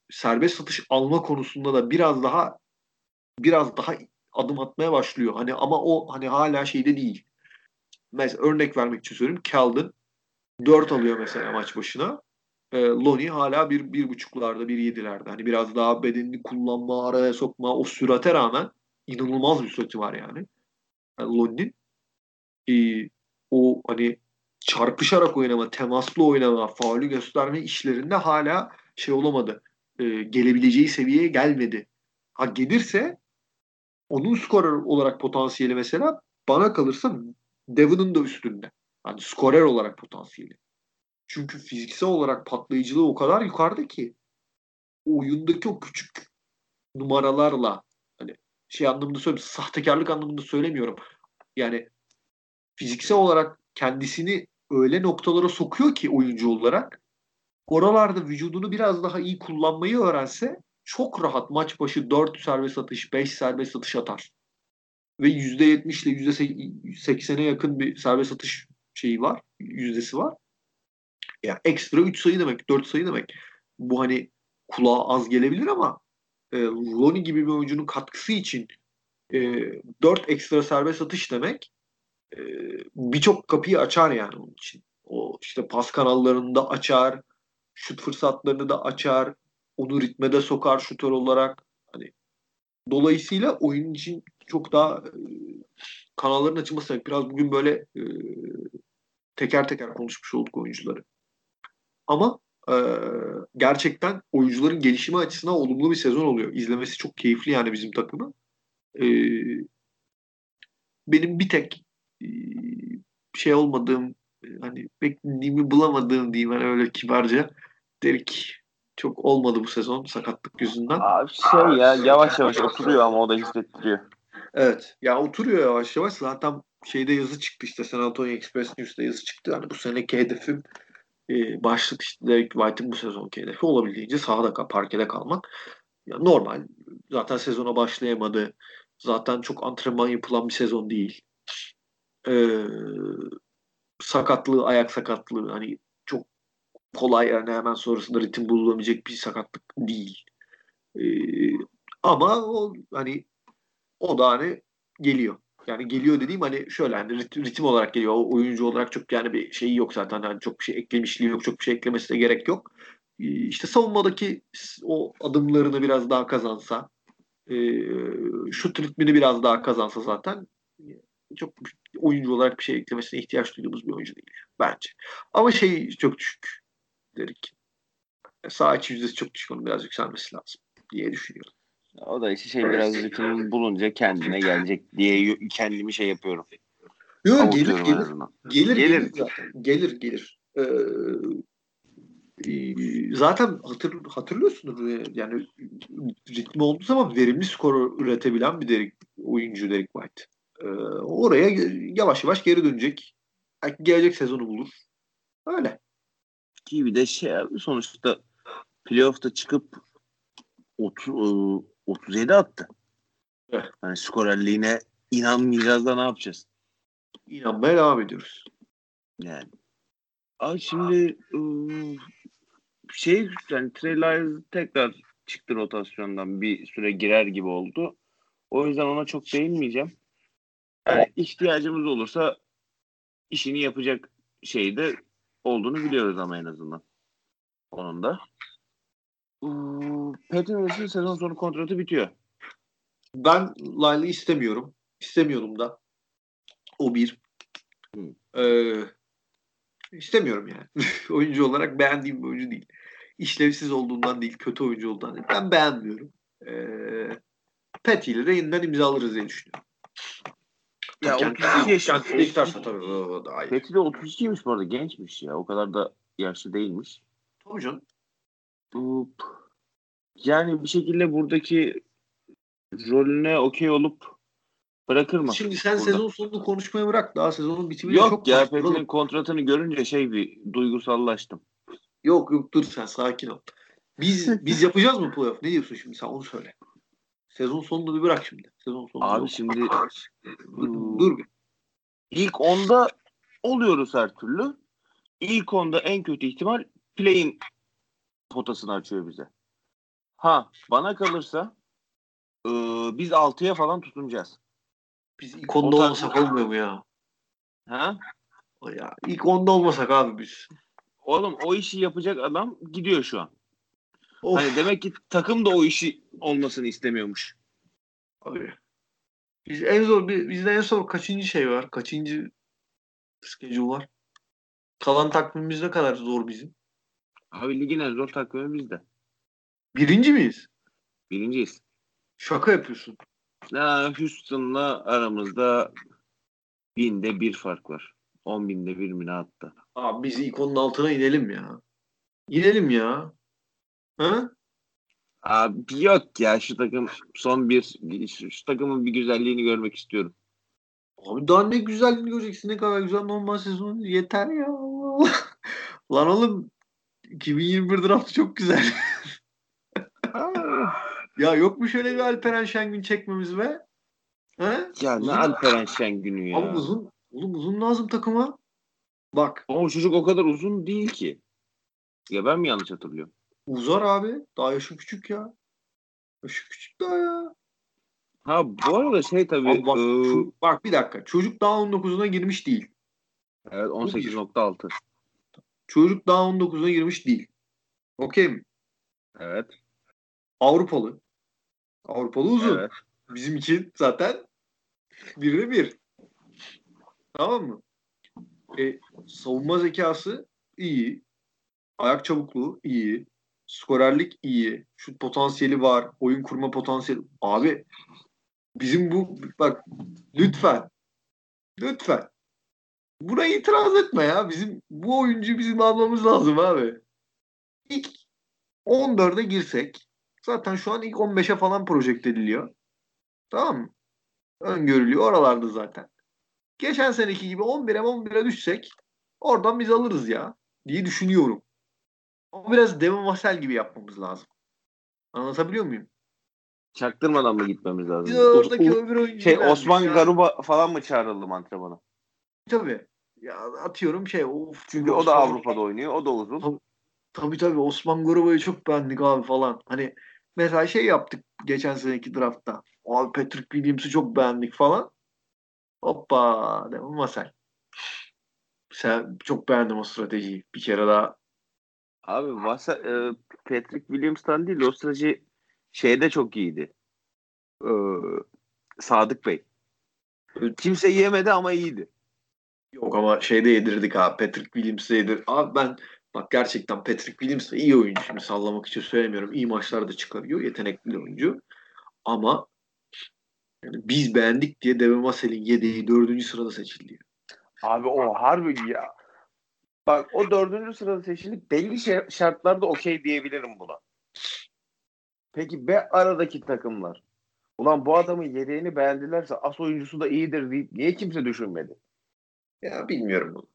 B: serbest satış alma konusunda da biraz daha biraz daha adım atmaya başlıyor. Hani ama o hani hala şeyde değil. Mesela örnek vermek için söyleyeyim. Keldon 4 alıyor mesela maç başına. E, Loni hala bir, bir buçuklarda, bir yedilerde. Hani biraz daha bedenini kullanma, araya sokma, o sürate rağmen inanılmaz bir sürati var yani. yani Loni'nin. E, o hani çarpışarak oynama, temaslı oynama, faulü gösterme işlerinde hala şey olamadı. E, gelebileceği seviyeye gelmedi. Ha gelirse onun skorer olarak potansiyeli mesela bana kalırsa Devon'ın da üstünde. Hani skorer olarak potansiyeli. Çünkü fiziksel olarak patlayıcılığı o kadar yukarıda ki oyundaki o küçük numaralarla hani şey anlamında söylemiyorum, sahtekarlık anlamında söylemiyorum. Yani fiziksel olarak kendisini öyle noktalara sokuyor ki oyuncu olarak oralarda vücudunu biraz daha iyi kullanmayı öğrense çok rahat maç başı 4 serbest atış, 5 serbest atış atar. Ve %70 ile %80'e yakın bir serbest atış şeyi var, yüzdesi var. Yani ekstra 3 sayı demek, 4 sayı demek. Bu hani kulağa az gelebilir ama e, Lonnie gibi bir oyuncunun katkısı için e, 4 ekstra serbest atış demek e, birçok kapıyı açar yani onun için. O işte pas kanallarını da açar, şut fırsatlarını da açar, onu ritmede sokar şutör olarak. Hani dolayısıyla oyun için çok daha e, kanalların açılması demek. Biraz bugün böyle e, teker teker konuşmuş olduk oyuncuları. Ama e, gerçekten oyuncuların gelişimi açısından olumlu bir sezon oluyor. İzlemesi çok keyifli yani bizim takımı. E, benim bir tek şey olmadığım hani beklediğimi bulamadığım diyeyim hani öyle kibarca Derik çok olmadı bu sezon sakatlık yüzünden.
A: Abi şey ya yavaş yavaş oturuyor ama o da hissettiriyor.
B: Evet. Ya oturuyor yavaş yavaş. Zaten şeyde yazı çıktı işte San Antonio Express News'ta yazı çıktı. Hani bu seneki hedefim e, başlık işte Derek White'ın bu sezonki hedefi olabildiğince sahada parkede kalmak. Ya normal. Zaten sezona başlayamadı. Zaten çok antrenman yapılan bir sezon değil. Ee, sakatlığı, ayak sakatlığı hani çok kolay yani hemen sonrasında ritim bulabilecek bir sakatlık değil. Ee, ama o hani o da hani geliyor. Yani geliyor dediğim hani şöyle hani ritim olarak geliyor. O oyuncu olarak çok yani bir şeyi yok zaten. Hani çok bir şey eklemişliği yok. Çok bir şey eklemesi de gerek yok. Ee, işte savunmadaki o adımlarını biraz daha kazansa e, şut ritmini biraz daha kazansa zaten çok oyuncu olarak bir şey eklemesine ihtiyaç duyduğumuz bir oyuncu değil bence. Ama şey çok düşük dedik. Sağ içi yüzdesi çok düşük. Onun biraz yükselmesi lazım diye düşünüyorum.
A: O da işte şey biraz ritim bulunca kendine gelecek diye kendimi şey yapıyorum.
B: Yok gelir gelir. gelir. Gelir gelir zaten. Gelir gelir. Ee, e, zaten hatır, hatırlıyorsunuz e, yani ritmi olduğu zaman verimli skor üretebilen bir Derek, oyuncu Derek White. Ee, oraya yavaş yavaş geri dönecek. Belki gelecek sezonu bulur. Öyle.
A: Ki bir de şey sonuçta playoff'ta çıkıp 30, 37 attı. Evet. Hani skorerliğine inanmayacağız da ne yapacağız?
B: İnanmaya devam ediyoruz.
A: Yani. Abi şimdi ıı, şey yani Trey Lyles tekrar çıktı rotasyondan bir süre girer gibi oldu. O yüzden ona çok değinmeyeceğim. Yani ihtiyacımız olursa işini yapacak şeyde olduğunu biliyoruz ama en azından. Onun da. Peyton sezon sonu kontratı bitiyor.
B: Ben Lyle'ı istemiyorum. İstemiyorum da. O bir. Hmm. Ee, istemiyorum yani. oyuncu olarak beğendiğim bir oyuncu değil. İşlevsiz olduğundan değil, kötü oyuncu olduğundan değil. Ben beğenmiyorum. Ee, Petty ile de yeniden imzalarız diye düşünüyorum.
A: Ya yani 32 yaşında. Tutarsa tabii. Petty de 32'ymiş bu arada. Gençmiş ya. O kadar da yaşlı değilmiş.
B: Tabii canım.
A: Yani bir şekilde buradaki rolüne okey olup bırakır mı?
B: Şimdi sen burada? sezon sonunu konuşmaya bırak. Daha sezonun bitimine
A: yok
B: çok
A: ya Petty'nin kontratını görünce şey bir duygusallaştım.
B: Yok yok dur sen sakin ol. Biz biz yapacağız mı playoff? Ne diyorsun şimdi sen onu söyle. Sezon sonunu bir bırak şimdi. Sezon sonunu.
A: Abi şimdi
B: dur, dur bir.
A: ilk onda oluyoruz her türlü. İlk onda en kötü ihtimal play'in potasını açıyor bize. Ha bana kalırsa e, biz 6'ya falan tutunacağız.
B: Biz ilk onda olmasak olmuyor mu ya?
A: Ha?
B: O Ya ilk onda olmasak abi biz.
A: Oğlum o işi yapacak adam gidiyor şu an.
B: Of.
A: Hani demek ki takım da o işi olmasını istemiyormuş.
B: Abi. Biz en zor bi- bizde en zor kaçıncı şey var? Kaçıncı schedule var? Kalan takvimimiz ne kadar zor bizim?
A: Abi ligin en zor takımı bizde.
B: Birinci miyiz?
A: Birinciyiz.
B: Şaka yapıyorsun.
A: Ya Houston'la aramızda binde bir fark var. On binde bir mi ne hatta.
B: Abi biz ilk onun altına inelim ya. İnelim ya. Ha?
A: Abi yok ya şu takım son bir şu, şu takımın bir güzelliğini görmek istiyorum.
B: Abi daha ne güzelliğini göreceksin. Ne kadar güzel normal sezon. Yeter ya. Lan oğlum 2021 draftı çok güzel. ya yok mu şöyle bir Alperen Şengün çekmemiz be? He?
A: ya ne Alperen Şengün'ü ya.
B: Abi uzun. Oğlum uzun lazım takıma. Bak
A: Ama çocuk o kadar uzun değil ki. Ya ben mi yanlış hatırlıyorum?
B: Uzar abi. Daha yaşı küçük ya. Yaşı küçük daha ya.
A: Ha bu arada şey tabii
B: Abi bak,
A: e,
B: şu- bak bir dakika. Çocuk daha 19'una girmiş değil.
A: evet 18.6.
B: Çocuk daha 19'una girmiş değil. Okey mi?
A: Evet.
B: Avrupalı. Avrupalı uzun.
A: Evet.
B: Bizim için zaten birde bir. Tamam mı? E, savunma zekası iyi. Ayak çabukluğu iyi. Skorerlik iyi. Şut potansiyeli var. Oyun kurma potansiyeli. Abi bizim bu bak lütfen lütfen buna itiraz etme ya. Bizim bu oyuncu bizim almamız lazım abi. İlk 14'e girsek zaten şu an ilk 15'e falan projekte ediliyor. Tamam mı? Öngörülüyor oralarda zaten. Geçen seneki gibi 11'e 11'e düşsek oradan biz alırız ya diye düşünüyorum. Ama biraz Devin Vassell gibi yapmamız lazım. Anlatabiliyor muyum?
A: Çaktırmadan mı gitmemiz lazım?
B: Biz oradaki
A: Os-
B: öbür oyuncu
A: şey Osman Garuba falan mı çağrıldı antrenmana?
B: Tabii. Ya atıyorum şey of.
A: Çünkü o da
B: Osman-
A: Avrupa'da oynuyor. O da uzun.
B: Tabii tabii Osman Garuba'yı çok beğendik abi falan. Hani mesela şey yaptık geçen seneki draftta. Abi Patrick Williams'ı çok beğendik falan. Hoppa Devin Vassell. Sen çok beğendim o stratejiyi. Bir kere daha.
A: Abi Vasa, e, Patrick Williams'tan değil o strateji şeyde çok iyiydi. Ee, Sadık Bey. Kimse yemedi ama iyiydi.
B: Yok ama şeyde yedirdik abi. Patrick Williams'ı yedir. Abi ben bak gerçekten Patrick Williams da iyi oyuncu. Şimdi sallamak için söylemiyorum. İyi maçlarda çıkarıyor. Yetenekli bir oyuncu. Ama yani biz beğendik diye Devin Vassell'in yedeği dördüncü sırada seçildi.
A: Abi o harbi ya. Bak o dördüncü sırada seçilip belli şartlarda okey diyebilirim buna. Peki be aradaki takımlar. Ulan bu adamın yedeğini beğendilerse as oyuncusu da iyidir deyip niye kimse düşünmedi?
B: Ya bilmiyorum bunu.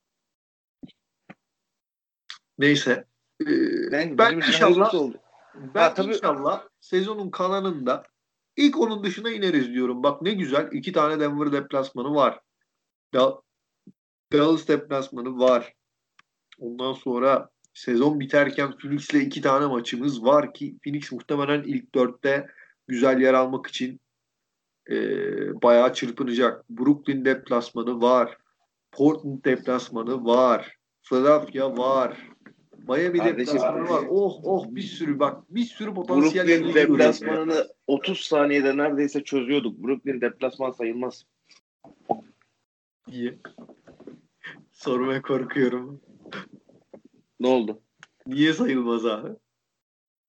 B: Neyse. Ee,
A: Ben,
B: ben inşallah
A: oldu.
B: ben
A: Ha, tabii.
B: inşallah sezonun kalanında ilk onun dışına ineriz diyorum. Bak ne güzel iki tane Denver deplasmanı var. Da- Dallas deplasmanı var. Ondan sonra sezon biterken Phoenix'le iki tane maçımız var ki Phoenix muhtemelen ilk dörtte güzel yer almak için e, bayağı çırpınacak. Brooklyn deplasmanı var. Portland deplasmanı var. Philadelphia var. Miami
A: Kardeşim,
B: deplasmanı var. Oh oh bir sürü bak bir sürü potansiyel
A: Brooklyn deplasmanını 30 saniyede neredeyse çözüyorduk. Brooklyn deplasman sayılmaz.
B: İyi. Sormaya korkuyorum.
A: Ne oldu?
B: Niye sayılmaz abi?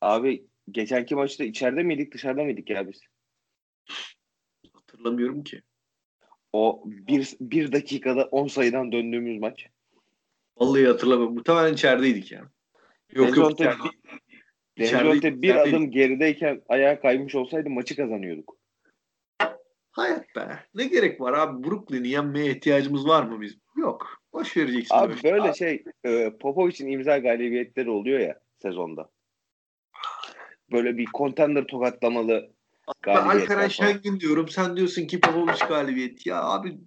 A: Abi geçenki maçta içeride miydik dışarıda mıydık ya biz?
B: Hatırlamıyorum ki.
A: O bir, bir dakikada 10 sayıdan döndüğümüz maç.
B: Vallahi hatırlamıyorum. Muhtemelen içerideydik ya. Yok yok.
A: Denzolte
B: içeride-
A: bir, Denzolte bir adım gerideyken ayağa kaymış olsaydı maçı kazanıyorduk.
B: Hayat be. Ne gerek var abi? Brooklyn'i yenmeye ihtiyacımız var mı bizim? Yok. Boş vereceksin.
A: Abi
B: boş.
A: böyle şey e, Popovic'in imza galibiyetleri oluyor ya sezonda. Böyle bir contender tokatlamalı galibiyetler
B: Alperen. Şengün diyorum. Sen diyorsun ki Popovic galibiyet. Ya abi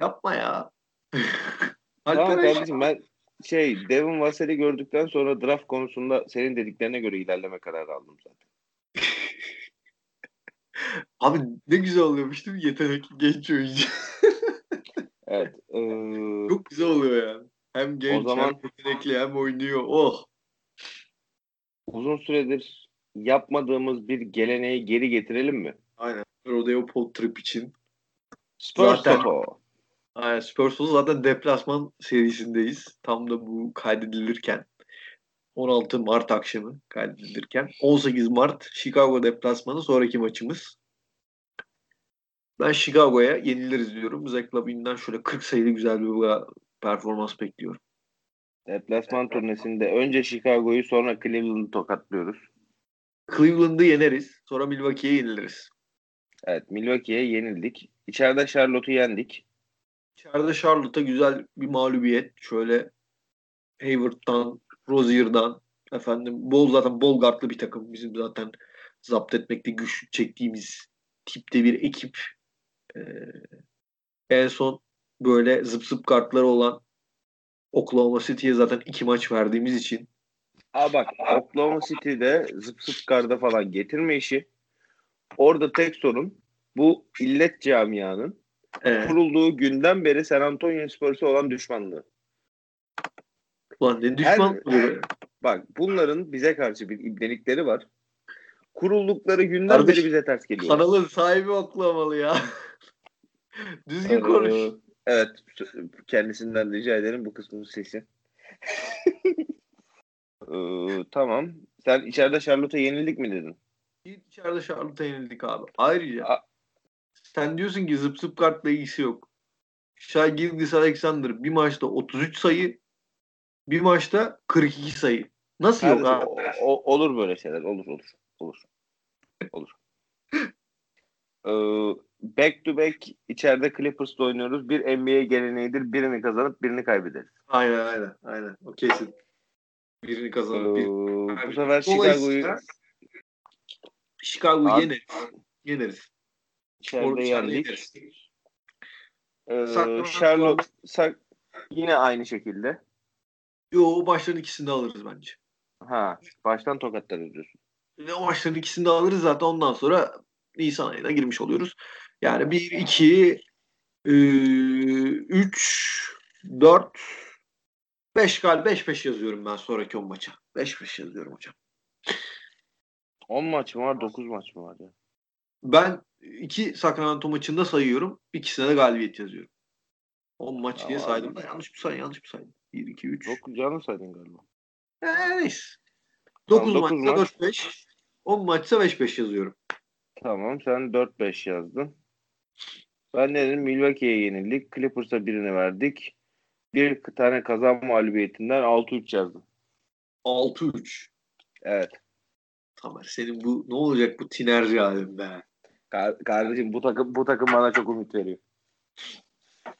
B: yapma ya.
A: Tamam kardeşim ben şey Devin Vassell'i gördükten sonra draft konusunda senin dediklerine göre ilerleme kararı aldım zaten.
B: Abi ne güzel oluyormuş değil mi? Yetenekli genç oyuncu.
A: Evet. eee,
B: Çok güzel oluyor yani. Hem genç
A: zaman-
B: hem yetenekli hem oynuyor. Oh.
A: uzun süredir yapmadığımız bir geleneği geri getirelim mi?
B: Aynen. Rodeo Pod Trip için.
A: Spurs
B: Zaten-
A: Toto.
B: Aynen. Spurs'un zaten deplasman serisindeyiz. Tam da bu kaydedilirken. 16 Mart akşamı kaydedilirken. 18 Mart Chicago deplasmanı sonraki maçımız. Ben Chicago'ya yeniliriz diyorum. Zach Lavine'den şöyle 40 sayılı güzel bir performans bekliyorum.
A: Deplasman turnesinde önce Chicago'yu sonra Cleveland'ı tokatlıyoruz.
B: Cleveland'ı yeneriz. Sonra Milwaukee'ye yeniliriz.
A: Evet Milwaukee'ye yenildik. İçeride Charlotte'u yendik.
B: İçeride Charlotte'a güzel bir mağlubiyet. Şöyle Hayward'dan, Rozier'dan efendim bol zaten bol guardlı bir takım. Bizim zaten zapt etmekte güçlük çektiğimiz tipte bir ekip. Ee, en son böyle zıp zıp kartları olan Oklahoma City'ye zaten iki maç verdiğimiz için
A: Aa bak Oklahoma City'de zıp zıp karda falan getirme işi. Orada tek sorun bu illet camianın
B: e,
A: kurulduğu günden beri San Antonio Spurs'a olan düşmanlığı.
B: ulan ne düşman
A: Her-. Bak bunların bize karşı bir ibnelikleri var. Kuruldukları günden
B: Kardeş,
A: beri bize ters geliyor.
B: Kanalın sahibi Oklahoma'lı ya. Düzgün konuş.
A: Evet. Kendisinden rica ederim bu kısmın sesi. Ee, tamam. Sen içeride Charlotte'a yenildik mi dedin?
B: İçeride Charlotte'a yenildik abi. Ayrıca
A: A-
B: sen diyorsun ki zıp zıp kartla ilgisi yok. Shai Gilgis Alexander bir maçta 33 sayı bir maçta 42 sayı. Nasıl yok
A: Kardeşim,
B: abi?
A: o- o- olur böyle şeyler. Olur olur. Olur. Olur. Ee, back to back içeride Clippers'la oynuyoruz. Bir NBA geleneğidir. Birini kazanıp birini kaybederiz.
B: Aynen aynen. Aynen. O kesin. Birini
A: Ee,
B: kazanır. Bir...
A: bu sefer Chicago'yu
B: Chicago'yu yeneriz. Yeneriz.
A: içeride yendik. Ee, Charlotte Sa- yine aynı şekilde.
B: Yo o maçların ikisini de alırız bence.
A: Ha, baştan tokatlarız diyorsun.
B: Ve o maçların ikisini de alırız zaten ondan sonra Nisan ayına girmiş oluyoruz. Yani 1, 2, 3, 4, 5 gal 5-5 yazıyorum ben sonraki 10 maça. 5-5 yazıyorum hocam.
A: 10 maç mı var, 9 maç mı var ya?
B: Ben iki Sacramento maçında sayıyorum. İkisine de galibiyet yazıyorum. 10 maç diye
A: Tamam.
B: saydım da yanlış mı saydım? Yanlış mı saydım? 1, 2, 3.
A: 9 canlı saydın galiba.
B: Ee, neyse.
A: Tamam,
B: 9
A: dokuz
B: maçta
A: maç.
B: 4-5. 10 maçsa 5-5 yazıyorum.
A: Tamam sen 4-5 yazdın. Ben ne dedim? Milwaukee'ye yenildik. Clippers'a birini verdik. Bir tane kazan mağlubiyetinden 6-3 yazdım.
B: 6-3.
A: Evet.
B: Tamer senin bu ne olacak bu tinerci halin be.
A: Ka- kardeşim bu takım bu takım bana çok umut veriyor.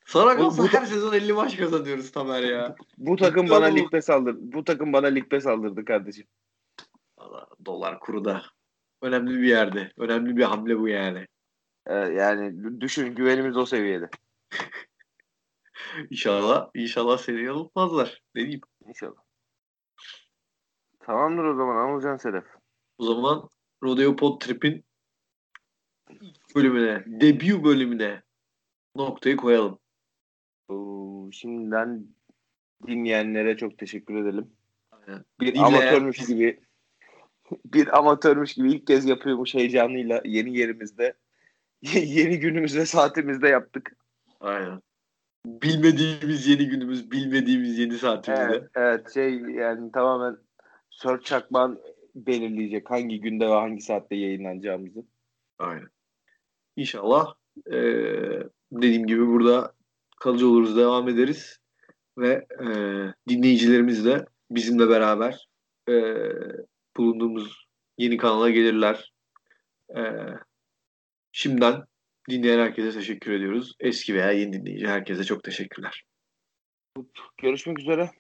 B: Sana
A: Bu-
B: kalsa
A: bu-
B: her sezon 50 maç kazanıyoruz Tamer ya.
A: Bu takım
B: Ciddi
A: bana
B: oğlum.
A: lig pes saldırdı. Bu takım bana lig pes saldırdı kardeşim.
B: Dolar kuru da önemli bir yerde. Önemli bir hamle bu yani.
A: Ee, yani düşün güvenimiz o seviyede.
B: İnşallah, inşallah seni yanıltmazlar. Ne diyeyim?
A: İnşallah. Tamamdır o zaman Anılcan Sedef.
B: O zaman Rodeo Pod Trip'in bölümüne, debut bölümüne noktayı koyalım.
A: Oo, şimdiden dinleyenlere çok teşekkür edelim.
B: Aynen.
A: Bir
B: Dinleyen-
A: amatörmüş gibi bir amatörmüş gibi ilk kez yapıyormuş heyecanıyla yeni yerimizde yeni günümüzde saatimizde yaptık.
B: Aynen. Bilmediğimiz yeni günümüz, bilmediğimiz yeni saatimizde.
A: Evet, evet şey yani tamamen Sir Çakman belirleyecek hangi günde ve hangi saatte yayınlanacağımızı.
B: Aynen. İnşallah eee, dediğim gibi burada kalıcı oluruz, devam ederiz. Ve eee dinleyicilerimiz de bizimle beraber eee, bulunduğumuz yeni kanala gelirler. Eee, şimdiden dinleyen herkese teşekkür ediyoruz. Eski veya yeni dinleyici herkese çok teşekkürler.
A: Görüşmek üzere.